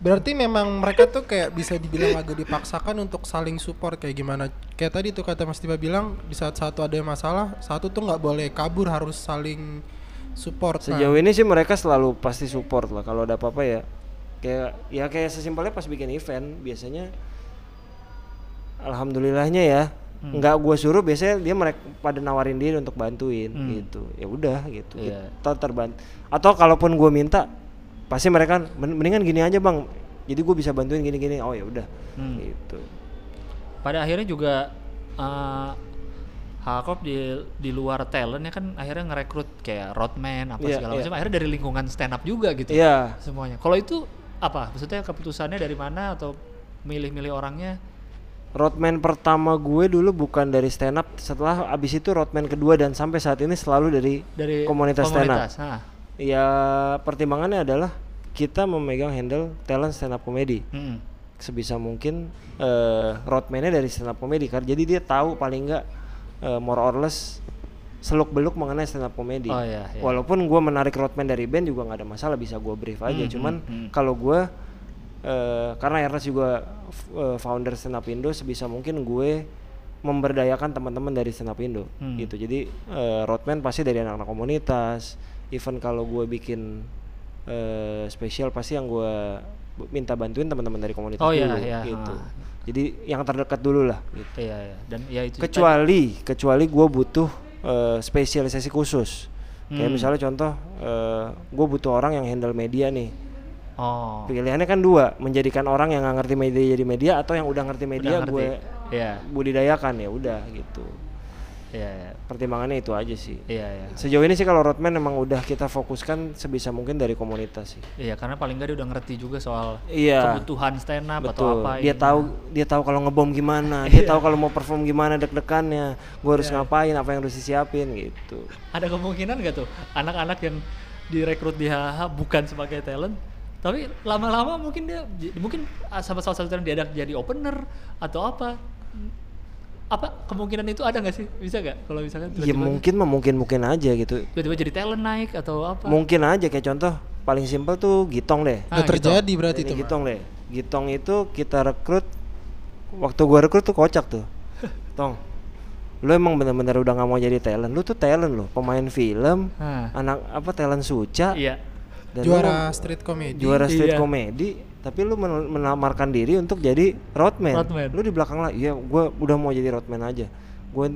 Berarti memang mereka tuh kayak bisa dibilang agak dipaksakan untuk saling support kayak gimana? Kayak tadi tuh kata Mas Tiba bilang di saat satu ada masalah, satu tuh nggak boleh kabur harus saling support. Nah, Sejauh ini sih mereka selalu pasti support lah kalau ada apa-apa ya. Kayak ya kayak sesimpelnya pas bikin event biasanya alhamdulillahnya ya Hmm. nggak gue suruh biasanya dia mereka pada nawarin diri untuk bantuin Hmm. gitu ya udah gitu Iya. kita terbantu atau kalaupun gue minta pasti mereka "Men- mendingan gini aja bang jadi gue bisa bantuin gini-gini oh ya udah Hmm. gitu pada akhirnya juga uh, Hakop di di luar talentnya kan akhirnya ngerekrut kayak roadman apa Iya, segala iya. macam akhirnya dari lingkungan stand up juga gitu Iya. semuanya kalau itu apa maksudnya keputusannya dari mana atau milih-milih orangnya Roadman pertama gue dulu bukan dari stand up setelah abis itu roadman kedua dan sampai saat ini selalu dari dari komunitas stand up. Nah, Ya pertimbangannya adalah kita memegang handle talent stand up comedy Mm-mm. sebisa mungkin eh roadman-nya dari stand up comedy kan jadi dia tahu paling enggak eh, more or less seluk beluk mengenai stand up comedy Oh, iya, iya. walaupun gua menarik roadman dari band juga nggak ada masalah bisa gua brief aja Hmm, cuman hmm, hmm. kalau gua eh, karena Ernest juga eh, founder up Indo sebisa mungkin gue memberdayakan teman-teman dari up Indo Hmm. gitu jadi eh, roadman pasti dari anak-anak komunitas even kalau gue bikin eh, spesial pasti yang gue minta bantuin teman-teman dari komunitas Oh, iya, dulu iya, gitu ah. jadi yang terdekat dulu lah gitu Iya, iya. Dan ya itu kecuali kecuali gue butuh eh, spesialisasi khusus kayak Hmm. misalnya contoh gue butuh orang yang handle media nih Oh. pilihannya kan dua menjadikan orang yang nggak ngerti media jadi media atau yang udah ngerti media Udah ngerti. gue Iya, budidayakan ya udah gitu iya, iya. pertimbangannya itu aja sih Iya, iya. sejauh ini sih kalau roadman emang udah kita fokuskan sebisa mungkin dari komunitas sih Iya, karena paling nggak dia udah ngerti juga soal Iya. kebutuhan stand up atau betul apa. dia ini. tahu dia tahu kalau ngebom gimana (laughs) dia tahu kalau mau perform gimana deg-degannya gue harus ngapain apa yang harus disiapin gitu Ada kemungkinan nggak tuh anak-anak yang direkrut di HH bukan sebagai talent, tapi lama-lama mungkin dia mungkin ah, sama salah satu dia ada jadi opener atau apa? Apa kemungkinan itu ada nggak sih? Bisa nggak kalau misalkan ya tiba-tiba mungkin mah mungkin mungkin aja gitu tiba-tiba jadi talent naik atau apa? mungkin aja kayak contoh paling simpel tuh gitong deh Ah, Udah terjadi berarti Ini itu. Gitong deh. Gitong itu kita rekrut waktu gua rekrut tuh kocak tuh. (laughs) Tong. Lu emang bener-bener udah nggak mau jadi talent. Lu tuh talent loh, pemain film, Ah. anak apa talent suca. Iya. Dan lu Juara street comedy. juara street Iya. comedy, tapi lu men- menamarkan diri untuk jadi roadman. Roadman. Lu di belakang lah, iya gua udah mau jadi roadman aja. Gua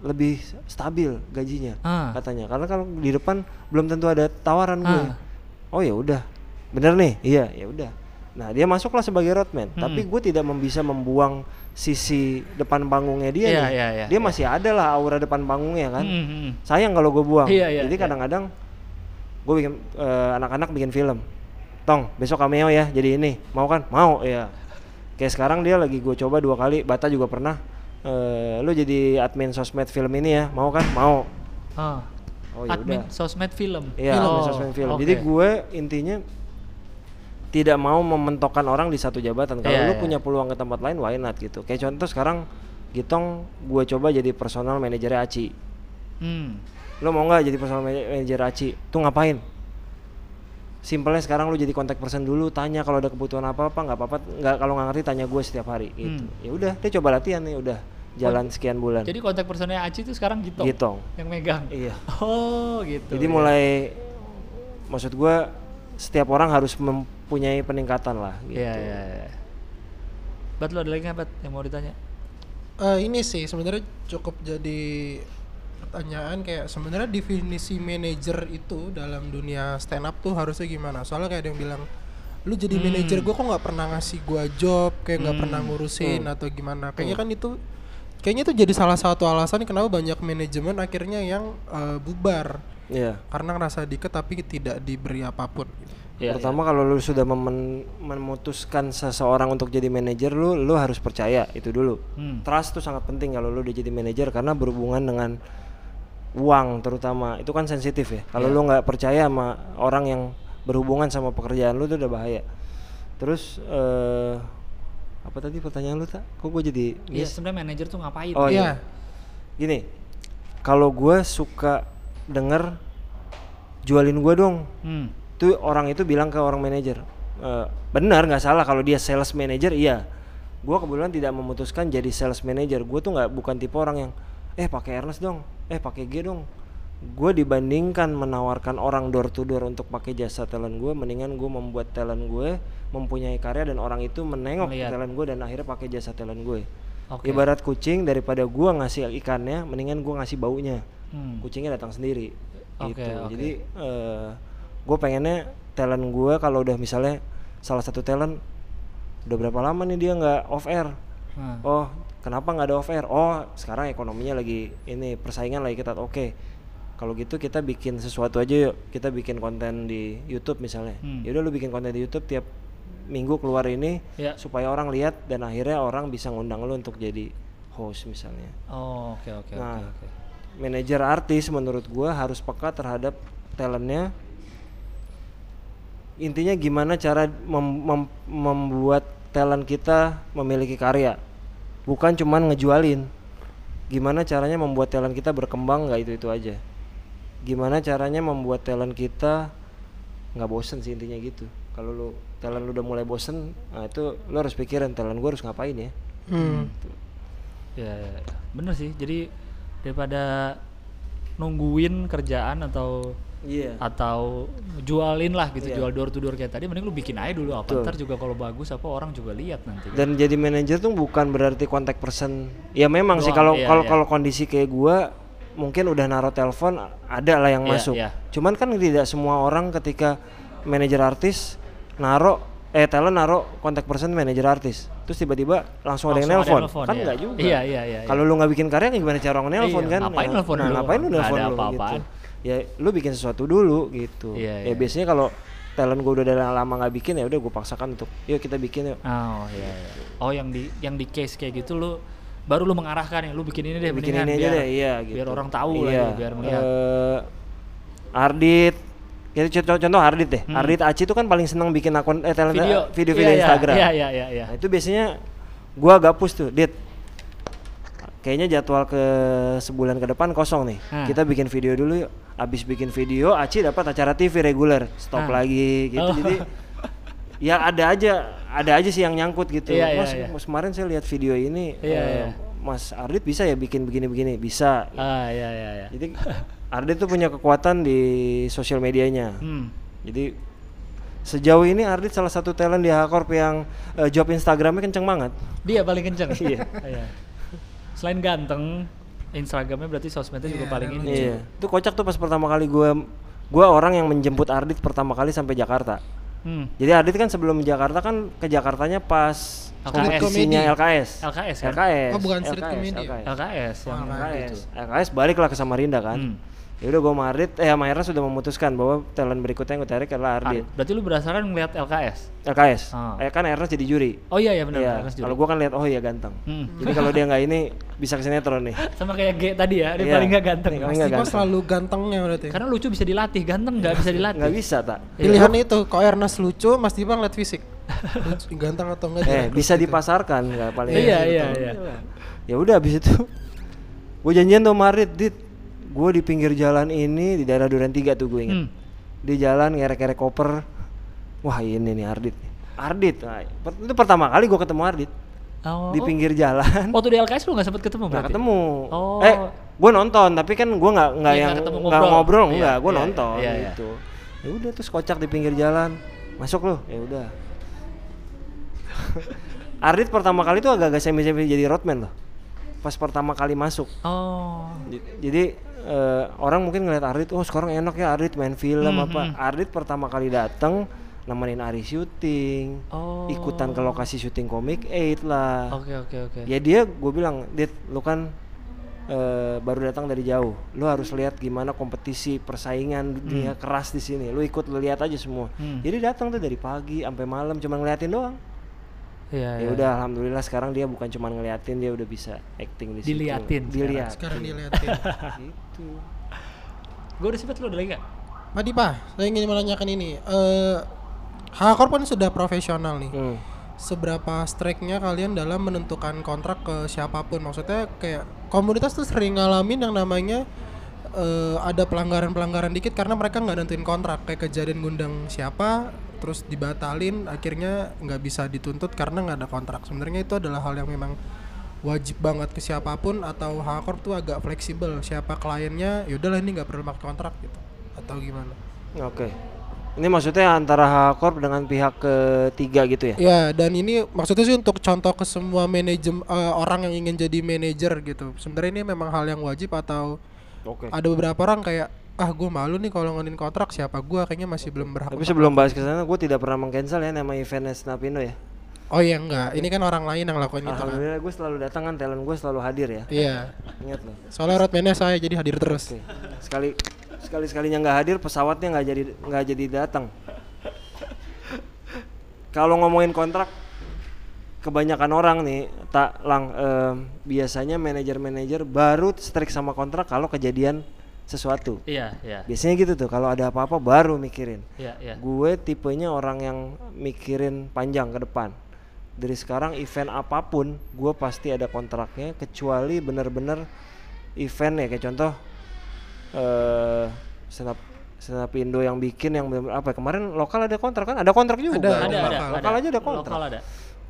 lebih stabil gajinya Ah. katanya. Karena kalau di depan belum tentu ada tawaran gue. Ah. Oh ya udah, bener nih, iya ya udah. Nah dia masuklah sebagai roadman, Hmm. tapi gue tidak mem- bisa membuang sisi depan panggungnya dia Iya, nih. iya, iya, dia iya. masih ada lah aura depan panggungnya kan. Mm, mm, mm. Sayang kalau gue buang. Iya, iya, Jadi iya. kadang-kadang gue bikin eh, anak-anak bikin film. Tong, besok cameo ya, jadi ini. Mau kan? Mau, ya. Kayak sekarang dia lagi gue coba dua kali, Bata juga pernah. Eh, lu jadi admin sosmed film ini ya, mau kan? Mau. Ah. Oh ya Admin sosmed film. Iya, Oh, admin sosmed film. oke. Jadi gue intinya tidak mau mementokkan orang di satu jabatan. Kalau Iya, lu iya. punya peluang ke tempat lain, why not gitu. Kayak contoh sekarang Gitong gue coba jadi personal manager Aci. Hmm. Lo mau nggak jadi personal mana- manager Aci? Tuh ngapain? Simpelnya sekarang lu jadi kontak person dulu, tanya kalau ada kebutuhan apa apa nggak apa-apa, nggak kalau nggak ngerti tanya gue setiap hari gitu. Hmm. Ya udah, dia coba latihan nih, udah jalan sekian bulan. Jadi kontak personnya Aci itu sekarang gitu. Gitong. Yang megang. Iya. Oh, gitu. Jadi ya. mulai maksud gua setiap orang harus mempunyai peningkatan lah gitu. Iya, iya, iya. Bat lo ada lagi nggak, Bat, yang mau ditanya? Eh, ini sih sebenarnya cukup jadi pertanyaan kayak sebenarnya definisi manajer itu dalam dunia stand up tuh harusnya gimana? Soalnya kayak ada yang bilang lu jadi Hmm. manajer gue kok nggak pernah ngasih gua job kayak nggak Hmm. pernah ngurusin atau gimana kayaknya kan itu kayaknya itu jadi salah satu alasan kenapa banyak manajemen akhirnya yang eh, bubar Iya. karena ngerasa diket tapi tidak diberi apa pun Iya, Pertama kalau lu sudah memen- memutuskan seseorang untuk jadi manajer lu lu harus percaya itu dulu. Hmm. Trust tuh sangat penting kalau lu udah jadi manajer karena berhubungan dengan uang terutama. Itu kan sensitif ya. Kalau Iya. lu nggak percaya sama orang yang berhubungan sama pekerjaan lu itu udah bahaya. Terus eh apa tadi pertanyaan lu tak? Kok gue jadi Iya, sebenarnya manajer tuh ngapain? Oh Iya. iya. Gini, kalau gue suka denger jualin gue dong. Hmm. Itu orang itu bilang ke orang manajer, "Eh, benar nggak salah kalau dia sales manager iya. Gue kebetulan tidak memutuskan jadi sales manager. Gue tuh nggak bukan tipe orang yang, eh pakai Ernest dong, eh pakai G dong. Gue dibandingkan menawarkan orang door to door untuk pakai jasa talent gue, mendingan gue membuat talent gue mempunyai karya dan orang itu menengok Melihat. talent gue dan akhirnya pakai jasa talent gue. Oke. Ibarat kucing daripada gua ngasih ikannya, mendingan gua ngasih baunya. Hmm. Kucingnya datang sendiri. Oke, gitu. oke. Jadi eh gue pengennya talent gua kalau udah misalnya salah satu talent udah berapa lama nih dia nggak off air. Nah. Oh, kenapa nggak ada off air? Oh, sekarang ekonominya lagi ini persaingan lagi ketat. Oke. Kalau gitu kita bikin sesuatu aja yuk. Kita bikin konten di YouTube misalnya. Hmm. Ya udah lu bikin konten di YouTube tiap minggu keluar ini Ya. supaya orang lihat dan akhirnya orang bisa ngundang lu untuk jadi host misalnya. Oh, oke oke oke Nah, oke. Manajer artis menurut gua harus peka terhadap talentnya intinya gimana cara mem- mem- membuat talent kita memiliki karya bukan cuman ngejualin gimana caranya membuat talent kita berkembang nggak itu itu aja gimana caranya membuat talent kita nggak bosen sih intinya gitu kalau lu talent lu udah mulai bosen nah itu lu harus pikirin talent gua harus ngapain ya Hmm. Ya, ya, ya. bener sih. Jadi daripada nungguin kerjaan atau iya atau jualin lah gitu, Iya. jual door to door kayak tadi, mending lu bikin aja dulu apa. Betul. Ntar juga kalau bagus apa orang juga lihat nanti. dan jadi manajer tuh bukan berarti kontak person ya memang sih Doang, kalau iya, kalau iya. kalau kondisi kayak gua mungkin udah naruh telepon ada lah yang Iya, masuk iya. cuman kan tidak semua orang ketika manajer artis naruh eh talent naruh kontak person manajer artis terus tiba-tiba langsung, ada yang nelpon kan iya. nggak juga Iya, iya, iya. kalau lu nggak bikin karya gimana cara orang nelpon Iya, kan ngapain nelpon nah, dulu? ngapain lu nelpon ada lu apa-apaan. gitu ya lu bikin sesuatu dulu gitu Iya, ya iya. biasanya kalau talent gua udah dari lama nggak bikin ya udah gue paksakan untuk yuk kita bikin yuk Oh iya, iya. Oh yang di yang di case kayak gitu lu baru lu mengarahkan ya lu bikin ini deh bikin ini aja biar, deh iya gitu biar orang tahu lah iya. ya, biar melihat. Eh, Ardit ya contoh, contoh Ardit deh Hmm. Ardit Aci itu kan paling senang bikin akun eh talent video video video Iya, iya, Instagram Iya iya iya iya. Nah, itu biasanya gua agak push tuh dit kayaknya jadwal ke sebulan ke depan kosong nih Hmm. kita bikin video dulu yuk abis bikin video Aci dapat acara TV reguler stop Hmm. lagi gitu Oh. jadi (laughs) ya ada aja ada aja sih yang nyangkut gitu Iya, iya, mas, iya. mas kemarin saya lihat video ini Iya, eh, iya. Mas Ardit bisa ya bikin begini-begini bisa Ah iya iya iya. jadi Ardit tuh punya kekuatan di sosial medianya Hmm. jadi sejauh ini Ardit salah satu talent di Hakorp yang eh, job Instagramnya kenceng banget Dia paling kenceng. (laughs) Iya. Selain ganteng, Instagramnya berarti sosmednya juga Iya, paling ini. Iya, itu kocak tuh pas pertama kali gua gua orang yang menjemput Ardit pertama kali sampai Jakarta. Hmm. Jadi Ardit kan sebelum Jakarta kan ke Jakartanya pas LKS. kompetisinya Komedi. LKS. LKS kan? LKS. Oh, bukan street LKS, comedy ya? LKS. LKS yang Oh, gitu. LKS. LKS baliklah ke Samarinda kan. Hmm. Ya udah gua sama Ardit eh sama Erna sudah memutuskan bahwa talent berikutnya yang gue tarik adalah Ardit. Berarti lu berdasarkan ngeliat LKS. LKS. Ah. Eh kan Erna jadi juri. Oh iya iya benar. Iya. Ernest Juri. Kalau gua kan lihat oh iya ganteng. Hmm. Jadi kalau dia nggak ini bisa ke sinetron nih. (laughs) Sama kayak G tadi ya, dia Iya. paling gak ganteng. Nggak Dipa ganteng. selalu gantengnya berarti. Karena lucu bisa dilatih, ganteng nggak bisa dilatih. Nggak bisa tak? Pilihan itu, kok Ernest lucu, Mas Dipa ngeliat fisik. (laughs) Lucu, ganteng atau enggak? Eh bisa gitu. dipasarkan nggak paling. Iya, gitu. iya, iya. Ya udah abis itu gue janjian tuh sama Ardit, dit gue di pinggir jalan ini di daerah Duren 3 tuh gue inget Hmm. di jalan ngerek-ngerek koper. Wah ini nih Ardit Ardit? Nah, itu pertama kali gue ketemu Ardit. Oh, di pinggir jalan. Waktu di LKS lu nggak sempet ketemu berarti? ketemu. Oh. eh gue nonton tapi kan gue nggak nggak Iya, yang nggak ngobrol. ngobrol Iya, nggak. Gue iya, nonton iya, iya. gitu. Ya udah terus kocak di pinggir jalan. Masuk loh ya udah. (laughs) Ardit pertama kali tuh agak-agak semi-semi jadi roadman loh. Pas pertama kali masuk. Oh. Jadi eh, orang mungkin ngeliat Ardit oh sekarang enak ya Ardit main film Hmm, apa hmm. Ardit pertama kali dateng nemenin Ari syuting Oh. ikutan ke lokasi syuting komik 8 lah Oke oke oke. ya dia gue bilang Dit lu kan eh, baru datang dari jauh lu harus lihat gimana kompetisi persaingan dunia keras di sini lu ikut lu lihat aja semua Hmm. jadi datang tuh dari pagi sampai malam cuma ngeliatin doang Iya ya iya. udah alhamdulillah sekarang dia bukan cuma ngeliatin dia udah bisa acting di situ Diliatin sekarang. dilihat Sekarang dilihatin. (laughs) gitu Gue udah sempet lu ada lagi nggak? Pak Dipa, saya ingin menanyakan ini. Eh Hakor kan sudah profesional nih. Hmm. Seberapa strike-nya kalian dalam menentukan kontrak ke siapa pun? Maksudnya kayak komunitas tuh sering ngalamin yang namanya eh, ada pelanggaran-pelanggaran dikit karena mereka nggak nentuin kontrak. Kayak kejadian ngundang siapa, terus dibatalin, akhirnya nggak bisa dituntut karena nggak ada kontrak. Sebenarnya itu adalah hal yang memang wajib banget ke siapa pun atau Hakor tuh agak fleksibel. Siapa kliennya, yaudahlah ini nggak perlu pakai kontrak gitu. Atau gimana? Oke. Ini maksudnya antara Hakor dengan pihak ketiga gitu ya? Ya, dan ini maksudnya sih untuk contoh ke semua manajem eh, orang yang ingin jadi manajer gitu. Sebenarnya ini memang hal yang wajib atau Oke. ada beberapa orang kayak ah gue malu nih kalau ngomongin kontrak siapa gue kayaknya masih belum berhak. Tapi sebelum bahas ke sana, gue tidak pernah mengcancel ya nama eventnya Snapindo ya. Oh iya enggak, ini kan orang lain yang lakuin itu kan. Alhamdulillah gue selalu datang kan, talent gue selalu hadir ya. Iya. Ingat loh. Soalnya roadman-nya saya jadi hadir terus. Oke. Sekali sekali sekalinya nggak hadir, pesawatnya nggak jadi nggak jadi datang. Kalau ngomongin kontrak, kebanyakan orang nih tak lang em, biasanya manajer-manajer baru strike sama kontrak kalau kejadian sesuatu. Iya, iya. Biasanya gitu tuh kalau ada apa-apa baru mikirin. Iya, iya. Gue tipenya orang yang mikirin panjang ke depan. Dari sekarang event apa pun, gue pasti ada kontraknya kecuali bener-bener event ya kayak contoh eh up stand up Indo yang bikin yang bener apa ya, kemarin lokal ada kontrak kan? Ada kontrak juga. Ada, Ada, ada, lokal. Lokal aja ada kontrak. Lokal ada.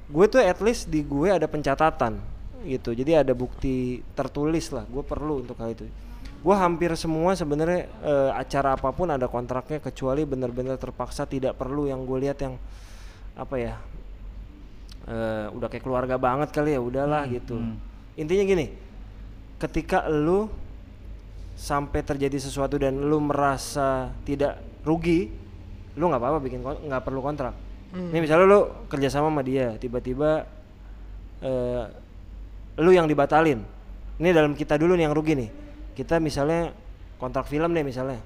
Gue tuh at least di gue ada pencatatan gitu. Jadi ada bukti tertulis lah. Gue perlu untuk hal itu. Gue hampir semua sebenarnya eh, acara apa pun ada kontraknya kecuali benar-benar terpaksa tidak perlu yang gue lihat yang apa ya eh, udah kayak keluarga banget kali ya udahlah gitu. hmm. Intinya gini, ketika lu sampai terjadi sesuatu dan lu merasa tidak rugi, lu nggak apa-apa bikin nggak perlu kontrak. Ini misalnya lu kerjasama sama dia, tiba-tiba eh, lu yang dibatalin. Ini dalam kita dulu nih yang rugi nih. Kita misalnya kontrak film deh misalnya.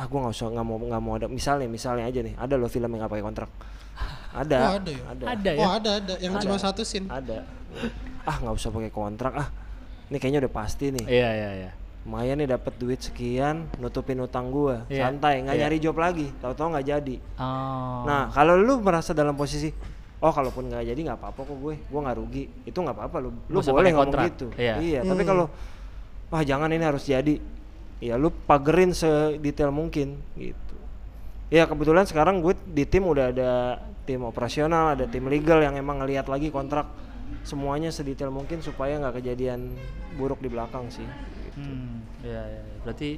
Ah gua nggak usah nggak mau nggak mau ada misalnya misalnya aja nih ada loh film yang nggak pakai kontrak. Ada. Oh, ada ya? Ada. Ada ya. Oh ada ada yang cuma satu scene. Ada. Ah nggak usah pakai kontrak ah. Ini kayaknya udah pasti nih. Iya, iya, iya. Lumayan nih dapat duit sekian, nutupin utang gua. Iya, Santai, nggak iya. nyari job lagi. Tahu-tahu nggak jadi. Oh. Nah, kalau lu merasa dalam posisi Oh, kalaupun nggak jadi nggak apa-apa kok gue, gue nggak rugi. Itu nggak apa-apa lu. Lu Nggak usah boleh ngomong kontrak. gitu. Iya. tapi kalau wah jangan ini harus jadi. Ya lu pagerin sedetail mungkin gitu. Ya kebetulan sekarang gue di tim udah ada tim operasional, ada tim legal yang emang ngelihat lagi kontrak semuanya sedetail mungkin supaya nggak kejadian buruk di belakang sih. Hmm, iya, iya. iya. Berarti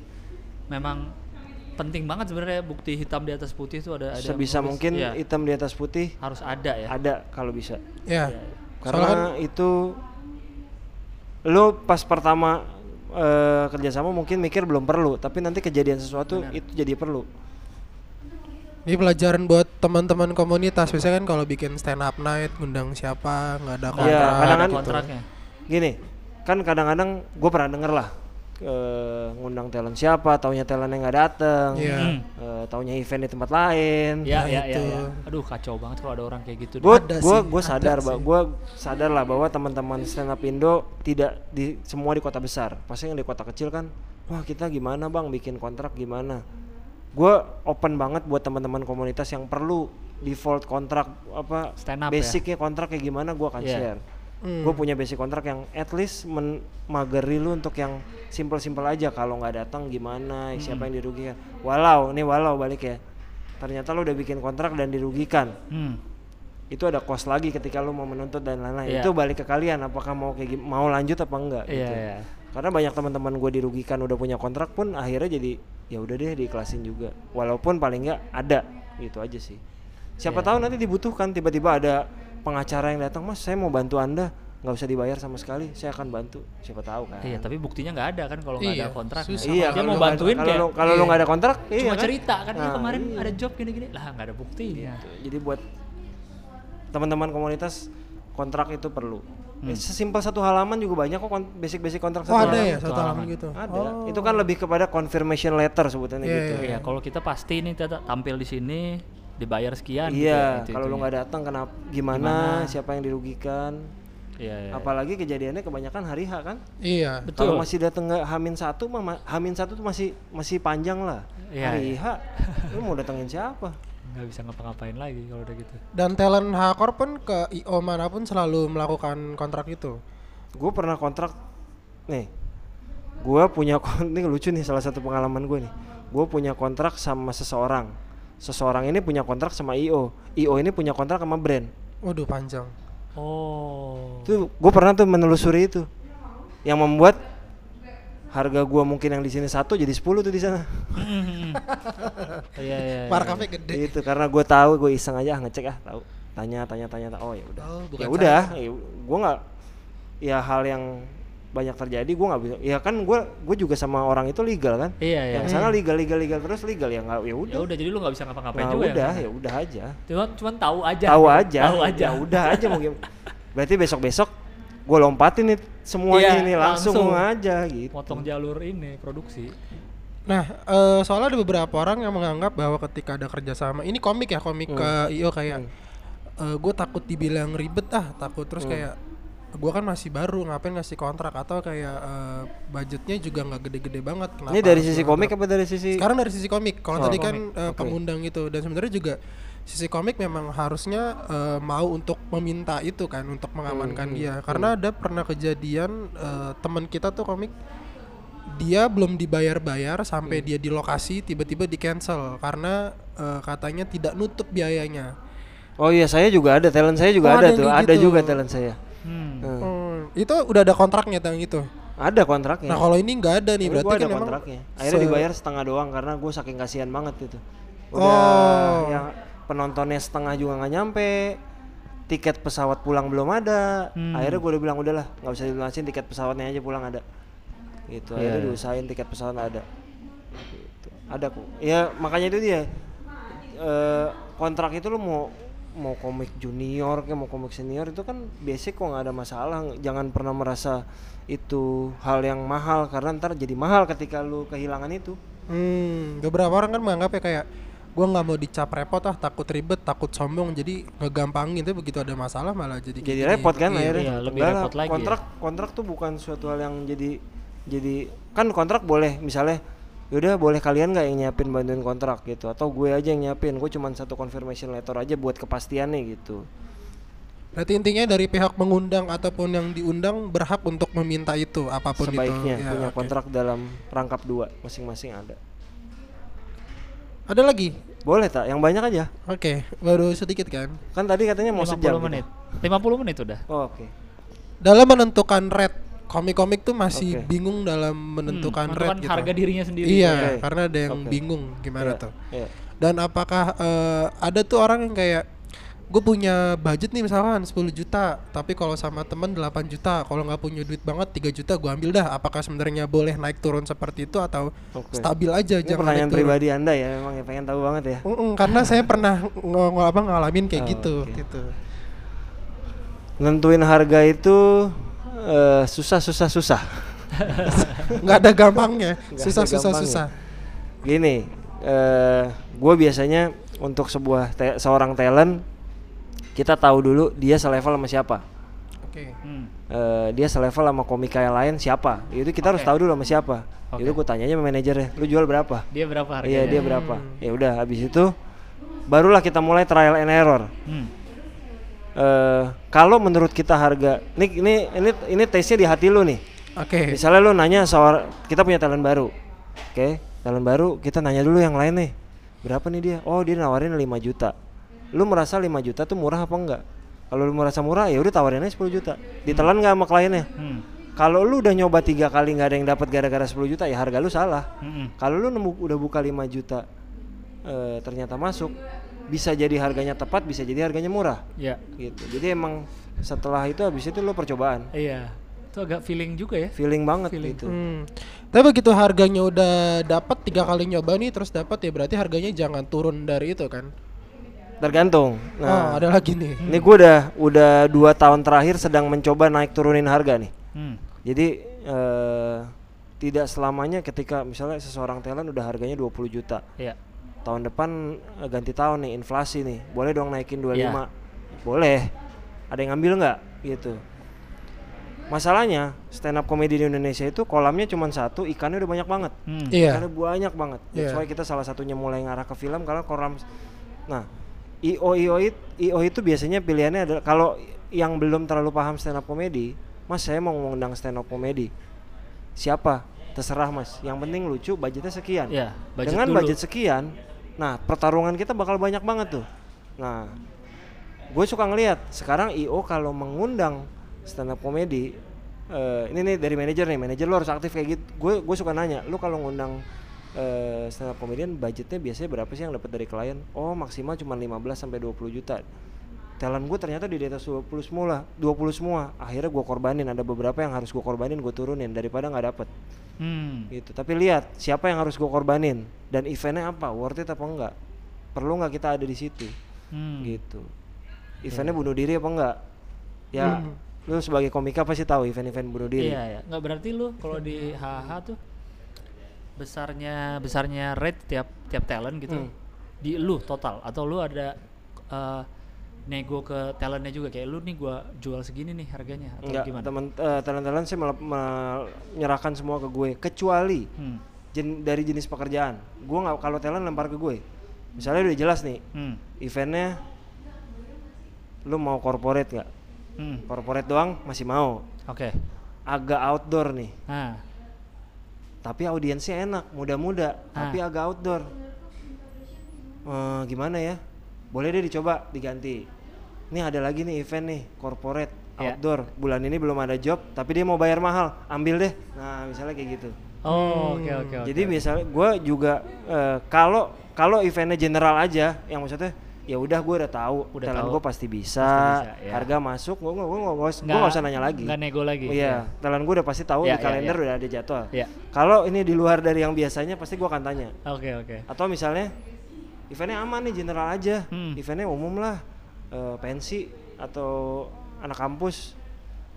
memang penting banget sebenarnya bukti hitam di atas putih itu ada ada Sebisa mungkin Iya, hitam di atas putih harus ada ya. ada kalau bisa. Ya. Karena Soalnya itu lu pas pertama eh, kerjasama mungkin mikir belum perlu, tapi nanti kejadian sesuatu itu jadi perlu. Ini pelajaran buat teman-teman komunitas. Biasanya kan kalau bikin stand up night, ngundang siapa, nggak ada Nah, kontrak. Iya, ada kadang-kadang- kontraknya. Gini, kan kadang-kadang gue pernah denger lah eh, ngundang talent siapa, taunya talent yang nggak dateng, Iya. Hmm. eh, taunya event di tempat lain. Iya, Nah, iya, iya, itu. iya. Aduh, kacau banget kalau ada orang kayak gitu. Gue gue gue ada sadar, sih. gue sadar lah bahwa teman-teman stand up Indo tidak di semua di kota besar. Pasti yang di kota kecil kan, wah kita gimana bang bikin kontrak gimana? Gue open banget buat teman-teman komunitas yang perlu default kontrak apa Stand up ya? basicnya kontrak kayak gimana gue akan Iya. share. Hmm. Gue punya basic kontrak yang at least men- mageri lu untuk yang simple-simple aja kalau nggak datang gimana, Hmm. siapa yang dirugikan. Walau, nih walau balik ya. Ternyata lu udah bikin kontrak dan dirugikan Hmm. itu ada cost lagi ketika lu mau menuntut dan lain-lain Iya. itu balik ke kalian apakah mau kayak mau lanjut apa enggak Iya, gitu. iya. Karena banyak teman-teman gue dirugikan udah punya kontrak pun akhirnya jadi ya udah deh diiklasin juga walaupun paling enggak ada gitu aja sih siapa Iya. tahu nanti dibutuhkan tiba-tiba ada pengacara yang datang mas saya mau bantu anda nggak usah dibayar sama sekali saya akan bantu siapa tahu kan Iya, tapi buktinya nggak ada kan kalau nggak ada Iya, kontrak. susah. iya dia kalau mau nggak- bantuin kalau kayak kalau iya. nggak ada kontrak iya cuma kan? cerita kan "Iya, Nah, kemarin iya. ada job gini-gini lah nggak ada buktinya. jadi buat teman-teman komunitas kontrak itu perlu Hmm. Eh, sesimpel satu halaman juga banyak kok basic-basic kontrak Oh satu ada halaman. ya satu halaman halaman. gitu. Ada. Oh. Itu kan lebih kepada confirmation letter sebutannya Iya, gitu. iya, Iya, kalau kita pasti nih kita tampil di sini dibayar sekian. gitu Iya, ya, itu- kalau lu itunya. nggak datang kenapa gimana, Gimana? siapa yang dirugikan? Iya, iya. Apalagi kejadiannya kebanyakan hari H kan? Iya. Betul. Kalau masih datang nggak Hamin satu, mah ma- Hamin satu tuh masih masih panjang lah. Iya, hari iya. H, lu mau datengin siapa? (laughs) nggak bisa ngapa-ngapain lagi kalau udah gitu. Dan talent Hakor pun ke IO mana pun selalu melakukan kontrak itu. Gue pernah kontrak, nih, gue punya (laughs) ini lucu nih salah satu pengalaman gue nih. Gue punya kontrak sama seseorang. Seseorang ini punya kontrak sama IO. IO ini punya kontrak sama brand. Waduh panjang. Oh. Itu gue pernah tuh menelusuri itu, yang membuat harga gua mungkin yang di sini satu jadi 10 tuh di sana. (laughs) Iya, iya. iya. Markupnya gede. itu karena gue tahu gue iseng aja ah, ngecek ah tahu tanya tanya tanya oh ya udah Oh, ya udah ya, gue nggak ya hal yang banyak terjadi gue nggak bisa ya kan gue gue juga sama orang itu legal kan Iya, iya. yang sana legal legal legal terus legal ya nggak ya Ya udah udah jadi lu nggak bisa ngapa-ngapain nah, juga udah ya. ya udah aja Cuman cuman tahu aja. tahu aja Tahu aja. ya udah aja gimana berarti besok besok gue lompatin nih semuanya Iya, ini langsung, langsung. aja gitu. Potong jalur ini produksi. Nah, eh, soalnya ada beberapa orang yang menganggap bahwa ketika ada kerjasama, ini komik ya komik ke IO kayak, gue takut dibilang ribet ah, takut. Terus kayak gua kan masih baru ngapain ngasih kontrak? Atau kayak eh, budgetnya juga nggak gede-gede banget kenapa Ini dari sisi komik apa dari sisi sekarang dari sisi komik. Kalau Oh, tadi kan komik. eh, Oke. pengundang itu. Dan sebenarnya juga sisi komik memang harusnya eh, mau untuk meminta itu kan untuk mengamankan Hmm, dia karena ada pernah kejadian eh, teman kita tuh komik dia belum dibayar-bayar sampai Hmm. dia di lokasi tiba-tiba di cancel karena eh, katanya tidak nutup biayanya Oh iya, saya juga ada talent saya Oh, juga ada ada yang tuh, ada gitu. juga talent saya. Hmm. Hmm. Hmm, itu udah ada kontraknya tentang itu Ada kontraknya. nah kalau ini nggak ada nih Ini berarti gua kan ada memang kontraknya. Akhirnya se- dibayar setengah doang karena gue saking kasihan banget itu. Udah Oh. yang penontonnya setengah juga nggak nyampe. Tiket pesawat pulang belum ada. Hmm. Akhirnya gue udah bilang udahlah, nggak usah dilunasin tiket pesawatnya aja pulang ada. Gitu. Iya, Akhirnya iya. diusahain tiket pesawat ada. Gitu. Ada kok. Ya makanya itu dia. Eh, kontrak itu lo mau mau komik junior kayak mau komik senior itu kan basic kok nggak ada masalah jangan pernah merasa itu hal yang mahal karena ntar jadi mahal ketika lu kehilangan itu Hmm, beberapa orang kan menganggap ya kayak gua nggak mau dicap repot ah takut ribet takut sombong jadi ngegampangin tapi begitu ada masalah malah jadi kayak jadi gini. repot kan Iya. akhirnya Iya, lebih Enggak lah, repot lagi ya. kontrak kontrak tuh bukan suatu hal yang jadi jadi kan kontrak boleh misalnya yaudah boleh kalian nggak yang nyiapin bantuin kontrak gitu atau gue aja yang nyiapin gue cuman satu confirmation letter aja buat kepastiannya gitu Berarti intinya dari pihak mengundang ataupun yang diundang berhak untuk meminta itu apa pun sebaiknya itu. Ya, punya oke. kontrak dalam rangkap dua masing-masing ada Ada lagi? Boleh tak yang banyak aja Oke, baru sedikit kan. kan tadi katanya mau 50 sejam menit. gitu. 50 menit udah. oh, oke Dalam menentukan rate komik-komik tuh masih Oke. bingung dalam menentukan Hmm, rate gitu. harga dirinya sendiri. Iya, Oke. karena ada yang Oke. bingung gimana Iya, tuh. iya. Dan apakah eh, ada tuh orang yang kayak gue punya budget nih misalkan 10 juta, tapi kalau sama temen 8 juta, kalau nggak punya duit banget 3 juta gue ambil dah. Apakah sebenarnya boleh naik turun seperti itu atau Oke. stabil aja Ini jangan pertanyaan naik turun? pribadi anda ya memang ya pengen tahu banget ya Mm-mm, karena saya pernah ng- ng- apa ngalamin kayak Oh, gitu oke. gitu. nentuin harga itu eh, susah susah susah nggak ada gampangnya, susah ada susah gampangnya. susah. gini eh gue biasanya untuk sebuah te- seorang talent kita tahu dulu dia selevel sama siapa Oke. Hmm. Eh, dia selevel sama komika yang lain siapa itu kita harus Oke. tahu dulu sama siapa Oke. itu gue tanya aja sama manajernya lu jual berapa Dia berapa harganya? iya dia berapa ya udah habis itu barulah kita mulai trial and error Hmm. eh kalau menurut kita harga ini ini ini ini tesnya di hati lu nih Oke. misalnya lu nanya soal kita punya talent baru oke talent baru kita nanya dulu yang lain nih berapa nih dia oh dia nawarin 5 juta lu merasa 5 juta tuh murah apa enggak kalau lu merasa murah ya udah tawarin aja 10 juta ditelan nggak sama kliennya Hmm. kalau lu udah nyoba tiga kali nggak ada yang dapat gara-gara 10 juta ya harga lu salah Hmm. kalau lu nemu udah buka 5 juta eh, ternyata masuk bisa jadi harganya tepat bisa jadi harganya murah Ya. gitu jadi emang setelah itu habis itu lo percobaan Iya. Itu agak feeling juga ya. feeling banget Feeling. gitu Hmm. Tapi begitu harganya udah dapat tiga kali nyoba nih terus dapat ya berarti harganya jangan turun dari itu kan? Tergantung oh nah ada lagi nih. ini gue udah udah dua tahun terakhir sedang mencoba naik turunin harga nih Hmm. jadi eh, tidak selamanya ketika misalnya seseorang talent udah harganya 20 juta Iya. tahun depan eh, ganti tahun nih inflasi nih boleh dong naikin 25 Iya. boleh ada yang ngambil nggak gitu masalahnya stand up comedy di Indonesia itu kolamnya cuma satu ikannya udah banyak banget Hmm. Iya. ikannya banyak banget that's Iya. why kita salah satunya mulai ngarah ke film karena kolam nah io io io itu biasanya pilihannya adalah kalau yang belum terlalu paham stand up comedy mas saya mau ngundang stand up comedy. Siapa? Terserah mas. Yang penting lucu budgetnya sekian. Iya, budget dengan dulu. budget sekian nah pertarungan kita bakal banyak banget tuh. Nah gue suka ngelihat sekarang io kalau mengundang stand up comedy eh, ini nih dari manajer nih manajer lo harus aktif kayak gitu. Gue gue suka nanya lu kalau ngundang eh, stand up comedian budgetnya biasanya berapa sih yang dapat dari klien? Oh maksimal cuma 15 sampai 20 juta. Talent gue ternyata di atas 20 semua 20 semua. Akhirnya gue korbanin ada beberapa yang harus gue korbanin gue turunin daripada nggak dapet. Hmm. gitu. Tapi lihat siapa yang harus gue korbanin? Dan eventnya apa? Worth it apa enggak? Perlu nggak kita ada di situ? Hmm. gitu. Eventnya bunuh diri apa enggak? Ya lu sebagai komika pasti tahu event-event bunuh diri. Iya, ya. Nggak berarti lu kalau di HH tuh besarnya besarnya rate tiap tiap talent gitu Hmm. di lu total atau lu ada eh, nego ke talentnya juga kayak lu nih gua jual segini nih harganya atau Enggak, gimana? teman eh, talent-talent sih menyerahkan semua ke gue kecuali Hmm. jen- dari jenis pekerjaan. Gue nggak kalau talent lempar ke gue. Misalnya udah jelas nih, Hmm. eventnya lu mau corporate nggak? Hmm. Corporate doang masih mau. Oke. Agak outdoor nih, Nah, tapi audiensnya enak, muda-muda, tapi agak outdoor. Eh, gimana ya? Boleh deh dicoba diganti. Ini ada lagi nih event nih, corporate Ya. outdoor. Bulan ini belum ada job, tapi dia mau bayar mahal, ambil deh. Nah, misalnya kayak gitu. oh oke oke oke. Jadi misalnya gue juga eh, kalau kalau eventnya general aja, yang maksudnya ya udah gue udah tahu, Udah talent gue pasti bisa, Pasti bisa, ya. harga masuk, gue gue gue gue Nggak- nggak usah nanya lagi. nggak nego lagi, Oh, iya, talent gue udah pasti tahu Ya, di ya, kalender ya. udah ada jadwal. Ya. Kalau ini di luar dari yang biasanya pasti gue akan tanya. Oke oke. Atau misalnya eventnya aman nih general aja, Hmm. eventnya umum lah, eh, pensi atau anak kampus,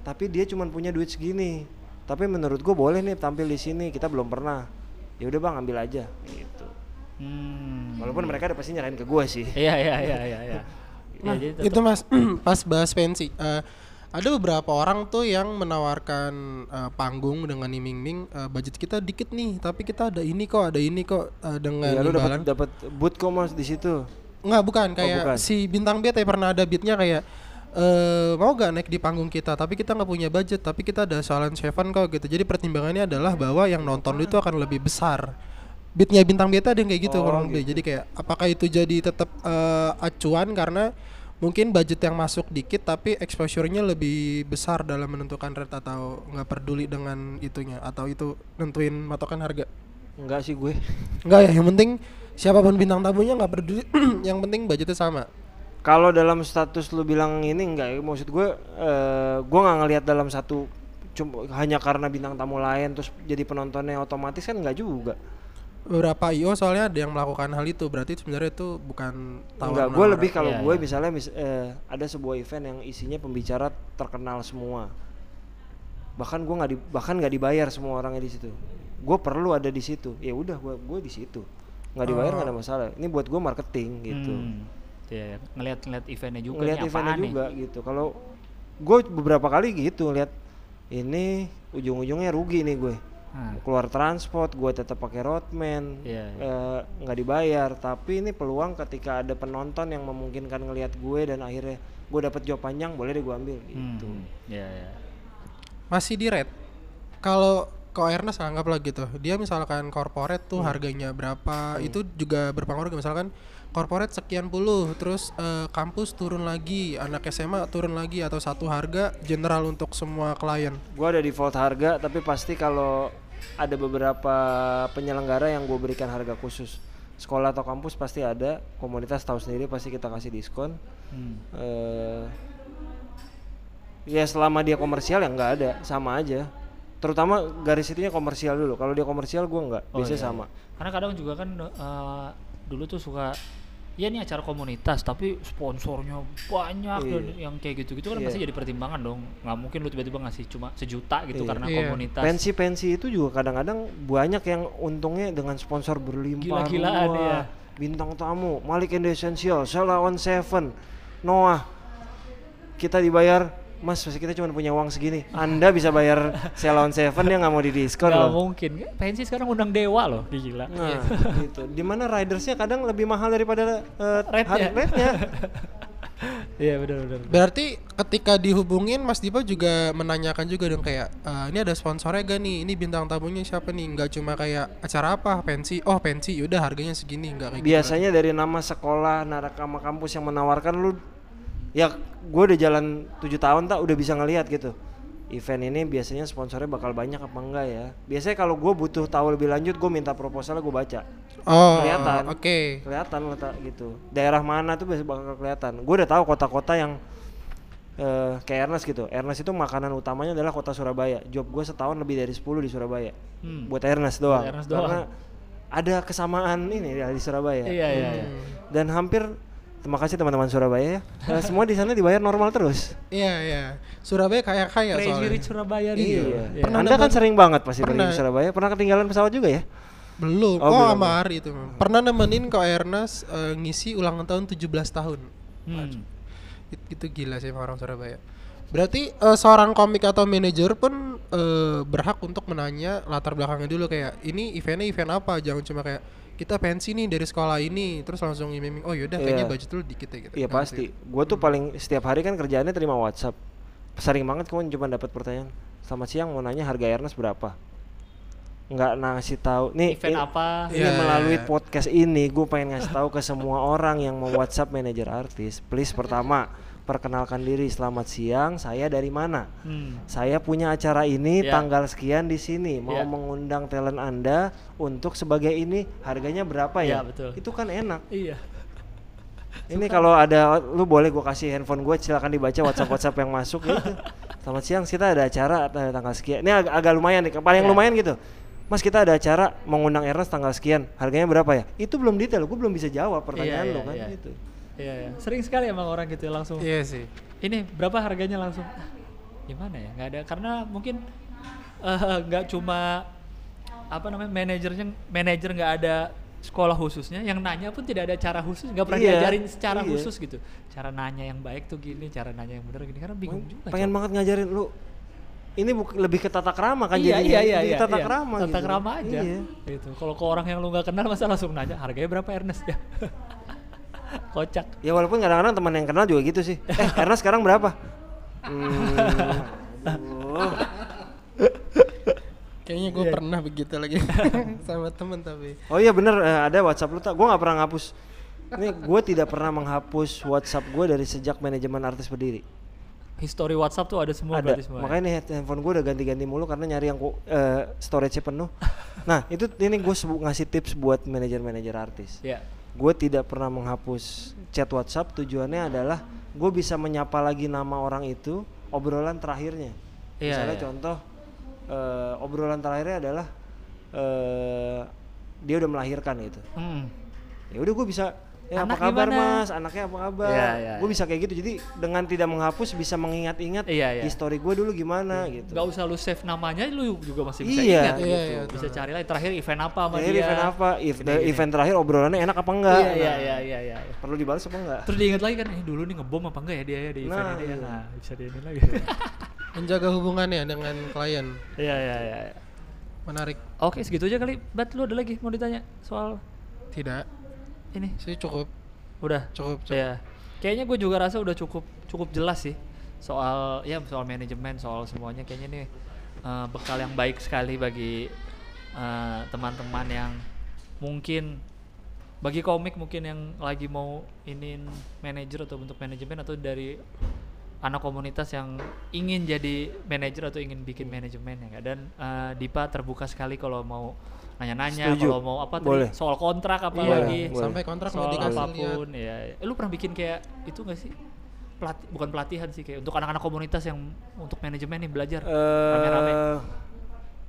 tapi dia cuma punya duit segini. Tapi menurut gue boleh nih tampil di sini, kita belum pernah. Ya udah bang ambil aja, gitu. Hmm. Walaupun mereka udah pasti nyerahin ke gue sih. (laughs) Iya iya iya iya iya. Nah, Ya, itu mas (clears throat) pas bahas pensi eh, ada beberapa orang tuh yang menawarkan eh, panggung dengan iming-iming eh, budget kita dikit nih tapi kita ada ini kok ada ini kok eh, dengan Ya lu dapat dapat boot kok mas di situ. nggak bukan kayak bukan. si bintang BT pernah ada beatnya kayak eh mau gak naik di panggung kita tapi kita nggak punya budget tapi kita ada soalan Seven kok gitu jadi pertimbangannya adalah bahwa yang nonton itu akan lebih besar beatnya bintang beta ada yang kayak gitu Oh, kurang lebih. jadi kayak apakah itu jadi tetap eh, acuan? Karena mungkin budget yang masuk dikit tapi exposure-nya lebih besar dalam menentukan rate atau nggak peduli dengan itunya? Atau itu nentuin matokan harga? Enggak sih gue. (laughs) Enggak ya? Yang penting siapa pun bintang tamunya nggak peduli. (clears throat) Yang penting budgetnya sama. Kalau dalam status lu bilang ini enggak ya, maksud gue eh gue nggak ngelihat dalam satu cuma hanya karena bintang tamu lain terus jadi penontonnya otomatis kan enggak juga. Beberapa IO soalnya ada yang melakukan hal itu berarti sebenarnya itu bukan tawar Enggak, gue lebih kalau Iya, gue iya. misalnya mis- eh, ada sebuah event yang isinya pembicara terkenal semua. Bahkan gue nggak di, bahkan nggak dibayar semua orangnya di situ. Gue perlu ada di situ. Ya udah gue gue di situ. Nggak dibayar nggak ada masalah. Ini buat gue marketing gitu. Hmm. Iya, ngeliat-ngeliat eventnya juga Ngeliat nih eventnya apaan nih. juga gitu. Kalau gue beberapa kali gitu lihat ini ujung-ujungnya rugi nih gue. Hmm. Keluar transport, gue tetap pakai roadman, Iya, eh, nggak dibayar. Tapi ini peluang ketika ada penonton yang memungkinkan ngelihat gue dan akhirnya gue dapet job panjang, boleh deh gue ambil gitu. Hmm. Iya, iya. masih di rate kalau ke Ernest anggaplah gitu dia misalkan corporate tuh harganya berapa itu juga berpengaruh misalkan corporate sekian puluh terus eh, kampus turun lagi anak SMA turun lagi atau satu harga general untuk semua klien Gue ada default harga, tapi pasti kalau ada beberapa penyelenggara yang gue berikan harga khusus. Sekolah atau kampus pasti ada, komunitas tahu sendiri pasti kita kasih diskon. Hmm. eh ya selama dia komersial ya nggak ada, sama aja. Terutama garis itunya komersial dulu. Kalau dia komersial gue nggak, Oh, biasanya iya, sama. iya. Karena kadang juga kan eh, dulu tuh suka ya ini acara komunitas tapi sponsornya banyak dan Iya. yang kayak gitu-gitu kan Iya. pasti jadi pertimbangan dong. nggak mungkin lu tiba-tiba ngasih cuma sejuta gitu Iya. karena Iya. komunitas. Pensi-pensi itu juga kadang-kadang banyak yang untungnya dengan sponsor berlimpah Gila-gilaan, iya. bintang tamu, Malik and the Essential, Sheila on Seven, Noah. Kita dibayar, Mas, pasti kita cuma punya uang segini. Anda bisa bayar Sheila on Seven dia nggak mau didiskon loh. mungkin. Pensi sekarang undang dewa loh, gila. Nah, gitu. Di mana ridersnya kadang lebih mahal daripada uh, (laughs) Rate-nya. rate-nya. (laughs) Iya benar-benar. berarti ketika dihubungin Mas Dipa juga menanyakan juga dong kayak "Eh, ini ada sponsornya gak nih ini bintang tamunya siapa nih nggak cuma kayak acara apa pensi oh pensi yaudah harganya segini nggak kayak gitu. Biasanya dari nama sekolah, narakama kampus yang menawarkan lu ya gue udah jalan tujuh tahun tak udah bisa ngelihat gitu. Event ini biasanya sponsornya bakal banyak apa enggak ya? Biasanya kalau gue butuh tahu lebih lanjut gue minta proposalnya gue baca. Oh kelihatan. oke. Kelihatan letak gitu. Daerah mana tuh biasa bakal kelihatan. Gue udah tahu kota-kota yang eh kayak Ernest gitu. Ernest itu makanan utamanya adalah kota Surabaya. Job gue setahun lebih dari 10 di Surabaya. Hmm. buat Ernest doang. Ernest doang. karena ada kesamaan ini ya di Surabaya. Iya iya iya. dan hampir terima kasih teman-teman Surabaya ya Eh, semua di sana dibayar normal terus iya iya Surabaya kayak kaya Crazy soalnya Rich Surabaya nih. Iya. Iya. Pernah anda kan sering banget pasti pergi Pernah. ke Surabaya pernah ketinggalan pesawat juga ya Belum. Oh, Oh, belum. sama Ari itu. Pernah nemenin kok Ernest eh, ngisi ulang tahun 17 tahun. Hmm. It- itu gila sih orang Surabaya berarti eh, seorang komik atau manajer pun eh, berhak untuk menanya latar belakangnya dulu kayak ini eventnya event apa jangan cuma kayak kita pensi nih dari sekolah ini terus langsung iming oh yaudah kayaknya Iya. budget lu dikit ya gitu Iya Nggak pasti. sih? Gue tuh paling setiap hari kan kerjaannya terima WhatsApp. Sering banget kamu cuma dapat pertanyaan. Selamat siang mau nanya harga Ernest berapa? Nggak ngasih tahu. Nih Event ini- apa? Ini Iya, melalui iya. podcast ini gue pengen ngasih tahu ke semua (laughs) orang yang mau WhatsApp manajer artis. Please pertama perkenalkan diri. Selamat siang. Saya dari mana? Hmm. Saya punya acara ini Iya. tanggal sekian di sini. Mau Iya. mengundang talent Anda untuk sebagai ini harganya berapa ya? Iya, betul. Itu kan enak. Iya. Ini kalau ada lu boleh gue kasih handphone gue silakan dibaca WhatsApp WhatsApp yang masuk gitu. Selamat siang kita ada acara ada tanggal sekian. Ini agak, agak lumayan nih, paling Ya. lumayan gitu. Mas kita ada acara mengundang Ernest tanggal sekian. Harganya berapa ya? Itu belum detail, gue belum bisa jawab pertanyaan Iya, lo iya, kan iya. gitu. Iya, iya. Sering sekali emang orang gitu ya, langsung. iya sih Ini berapa harganya langsung? Ah, gimana ya? Nggak ada karena mungkin eh, nggak cuma apa namanya manajernya manajer nggak ada sekolah khususnya yang nanya pun tidak ada cara khusus nggak pernah Iya, diajarin secara iya. khusus gitu cara nanya yang baik tuh gini cara nanya yang benar gini karena bingung juga Pengen Cok. banget ngajarin lu. Ini buk- lebih ke tata krama kan iya, jadinya. iya, iya, iya, tata iya. krama tata gitu. krama aja Iya. gitu kalau ke orang yang lu nggak kenal masa langsung nanya harganya berapa Ernest ya (laughs) (laughs) kocak Ya walaupun kadang-kadang teman yang kenal juga gitu sih. (laughs) Eh, Ernest sekarang berapa? Hmm, kayaknya gue Iya. pernah begitu lagi (laughs) sama temen tapi Oh iya bener eh, ada WhatsApp lu tak? Gue nggak pernah ngapus. Ini gue tidak pernah menghapus WhatsApp gue dari sejak manajemen artis berdiri. history WhatsApp tuh ada semua ada. berarti semua ya? Makanya nih handphone gue udah ganti-ganti mulu karena nyari yang ku- eh, storage-nya penuh. nah itu ini gue ngasih tips buat manajer-manajer artis. ya Gue tidak pernah menghapus chat WhatsApp. Tujuannya adalah gue bisa menyapa lagi nama orang itu obrolan terakhirnya. Iya, Misalnya iya. contoh eh, obrolan terakhirnya adalah eh dia udah melahirkan gitu. Hmm. ya udah gue bisa ya Anak apa kabar gimana? mas anaknya apa kabar Iya, iya, gue iya. bisa kayak gitu jadi dengan tidak menghapus bisa mengingat-ingat Iya, iya. histori gue dulu gimana gitu Gak usah lu save namanya, lu juga masih bisa Iya, ingat iya, gitu. iya, bisa cari lagi terakhir event apa sama Terakhir dia. event apa If- Gini-gini. event terakhir obrolannya enak apa enggak Iya, iya, Nah, iya, iya, iya. iya. perlu dibalas apa enggak Terus diingat lagi kan, eh dulu nih ngebom apa enggak ya dia ya di event Nah, ini ya. iya. Nah, bisa di ini lagi. (laughs) menjaga hubungannya dengan klien Iya, iya, iya. iya. menarik Oke, segitu aja kali. Bat, lu ada lagi mau ditanya soal tidak ini? sih cukup Udah. cukup cukup Iya. Kayaknya gue juga rasa udah cukup cukup jelas sih soal ya soal manajemen, soal semuanya kayaknya nih eh, bekal yang baik sekali bagi eh, teman-teman yang mungkin bagi komik mungkin yang lagi mau inin manajer atau bentuk manajemen atau dari anak komunitas yang ingin jadi manajer atau ingin bikin manajemen ya nggak? dan eh, Dipa terbuka sekali kalau mau nanya-nanya kalau mau apa tadi Boleh. soal kontrak Iya, apalagi boleh. sampai kontrak mau soal dikasih lihat apa pun ya. Eh, lu pernah bikin kayak itu gak sih? Pelati bukan pelatihan sih kayak untuk anak-anak komunitas yang untuk manajemen nih belajar rame-rame. Eh,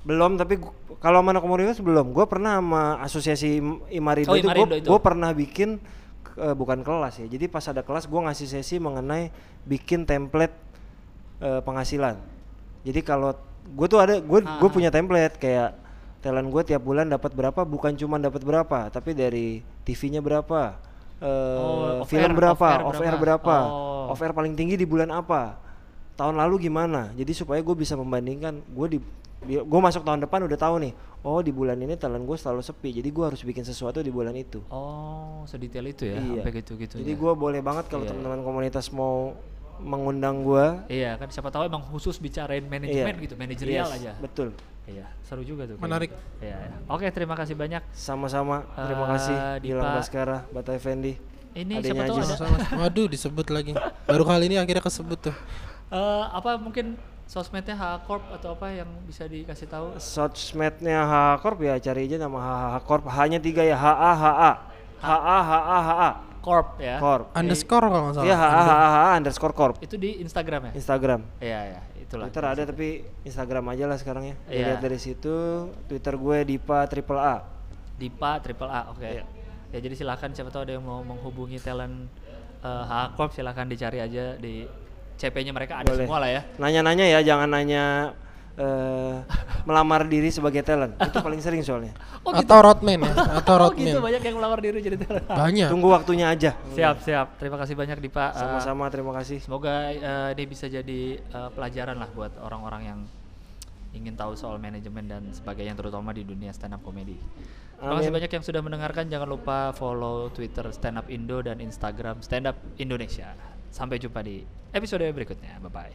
belum tapi kalau mana komunitas belum gue pernah sama asosiasi Im- Imarindo Oh, itu Imarindo itu. gue pernah bikin eh, bukan kelas ya jadi pas ada kelas gue ngasih sesi mengenai bikin template eh, penghasilan jadi kalau gue tuh ada gue gue Ah. punya template kayak talent gue tiap bulan dapat berapa bukan cuma dapat berapa tapi dari TV-nya berapa eh Oh, film air, berapa off air off air berapa? Oh. off air paling tinggi di bulan apa tahun lalu gimana jadi supaya gue bisa membandingkan gue di gue masuk tahun depan udah tahu nih oh di bulan ini talent gue selalu sepi jadi gue harus bikin sesuatu di bulan itu Oh, sedetail itu ya, Iya. sampai gitu-gitu. jadi ya. gue boleh banget kalau Iya. teman-teman komunitas mau mengundang gue Iya kan siapa tahu emang khusus bicarain manajemen gitu, manajerial Yes, aja. betul Iya, seru juga tuh. Menarik. gitu. Iya, iya. Oke, terima kasih banyak. sama-sama terima Eh, kasih Gilang. Baskara Bata Effendi Ini Adanya siapa tahu Ajis. ada Sama-sama. (laughs) waduh disebut lagi baru kali ini akhirnya kesebut tuh eh, apa mungkin sosmednya H Corp atau apa yang bisa dikasih tahu? sosmednya H Corp ya cari aja nama H Corp hanya tiga ya H A H A H A H A H A Corp ya. Corp underscore kalau nggak salah iya H A H A H A underscore Corp Itu di Instagram ya? Instagram Iya, iya, itulah. Twitter ada tapi Instagram aja lah sekarang ya. Iya. Lihat dari situ Twitter gue Dipa Triple A. Dipa Triple A, oke. Iya. Ya jadi silakan siapa tahu ada yang mau menghubungi talent eh, H Corp silakan dicari aja di CP-nya mereka ada Boleh. semua lah ya. Nanya-nanya ya, jangan nanya eh, melamar diri sebagai talent. Itu paling sering soalnya. Oh, Atau roadman ya, (laughs) atau Oh roadman. gitu banyak yang melamar diri jadi talent. Banyak. Tunggu waktunya aja. Siap, siap. Terima kasih banyak Dipa. Eh, Sama-sama, terima kasih. Semoga eh, ini bisa jadi eh, pelajaran lah buat orang-orang yang ingin tahu soal manajemen dan sebagainya terutama di dunia stand up comedy. Terima kasih banyak yang sudah mendengarkan. Jangan lupa follow Twitter Stand Up Indo dan Instagram Stand Up Indonesia. Sampai jumpa di episode berikutnya. Bye bye.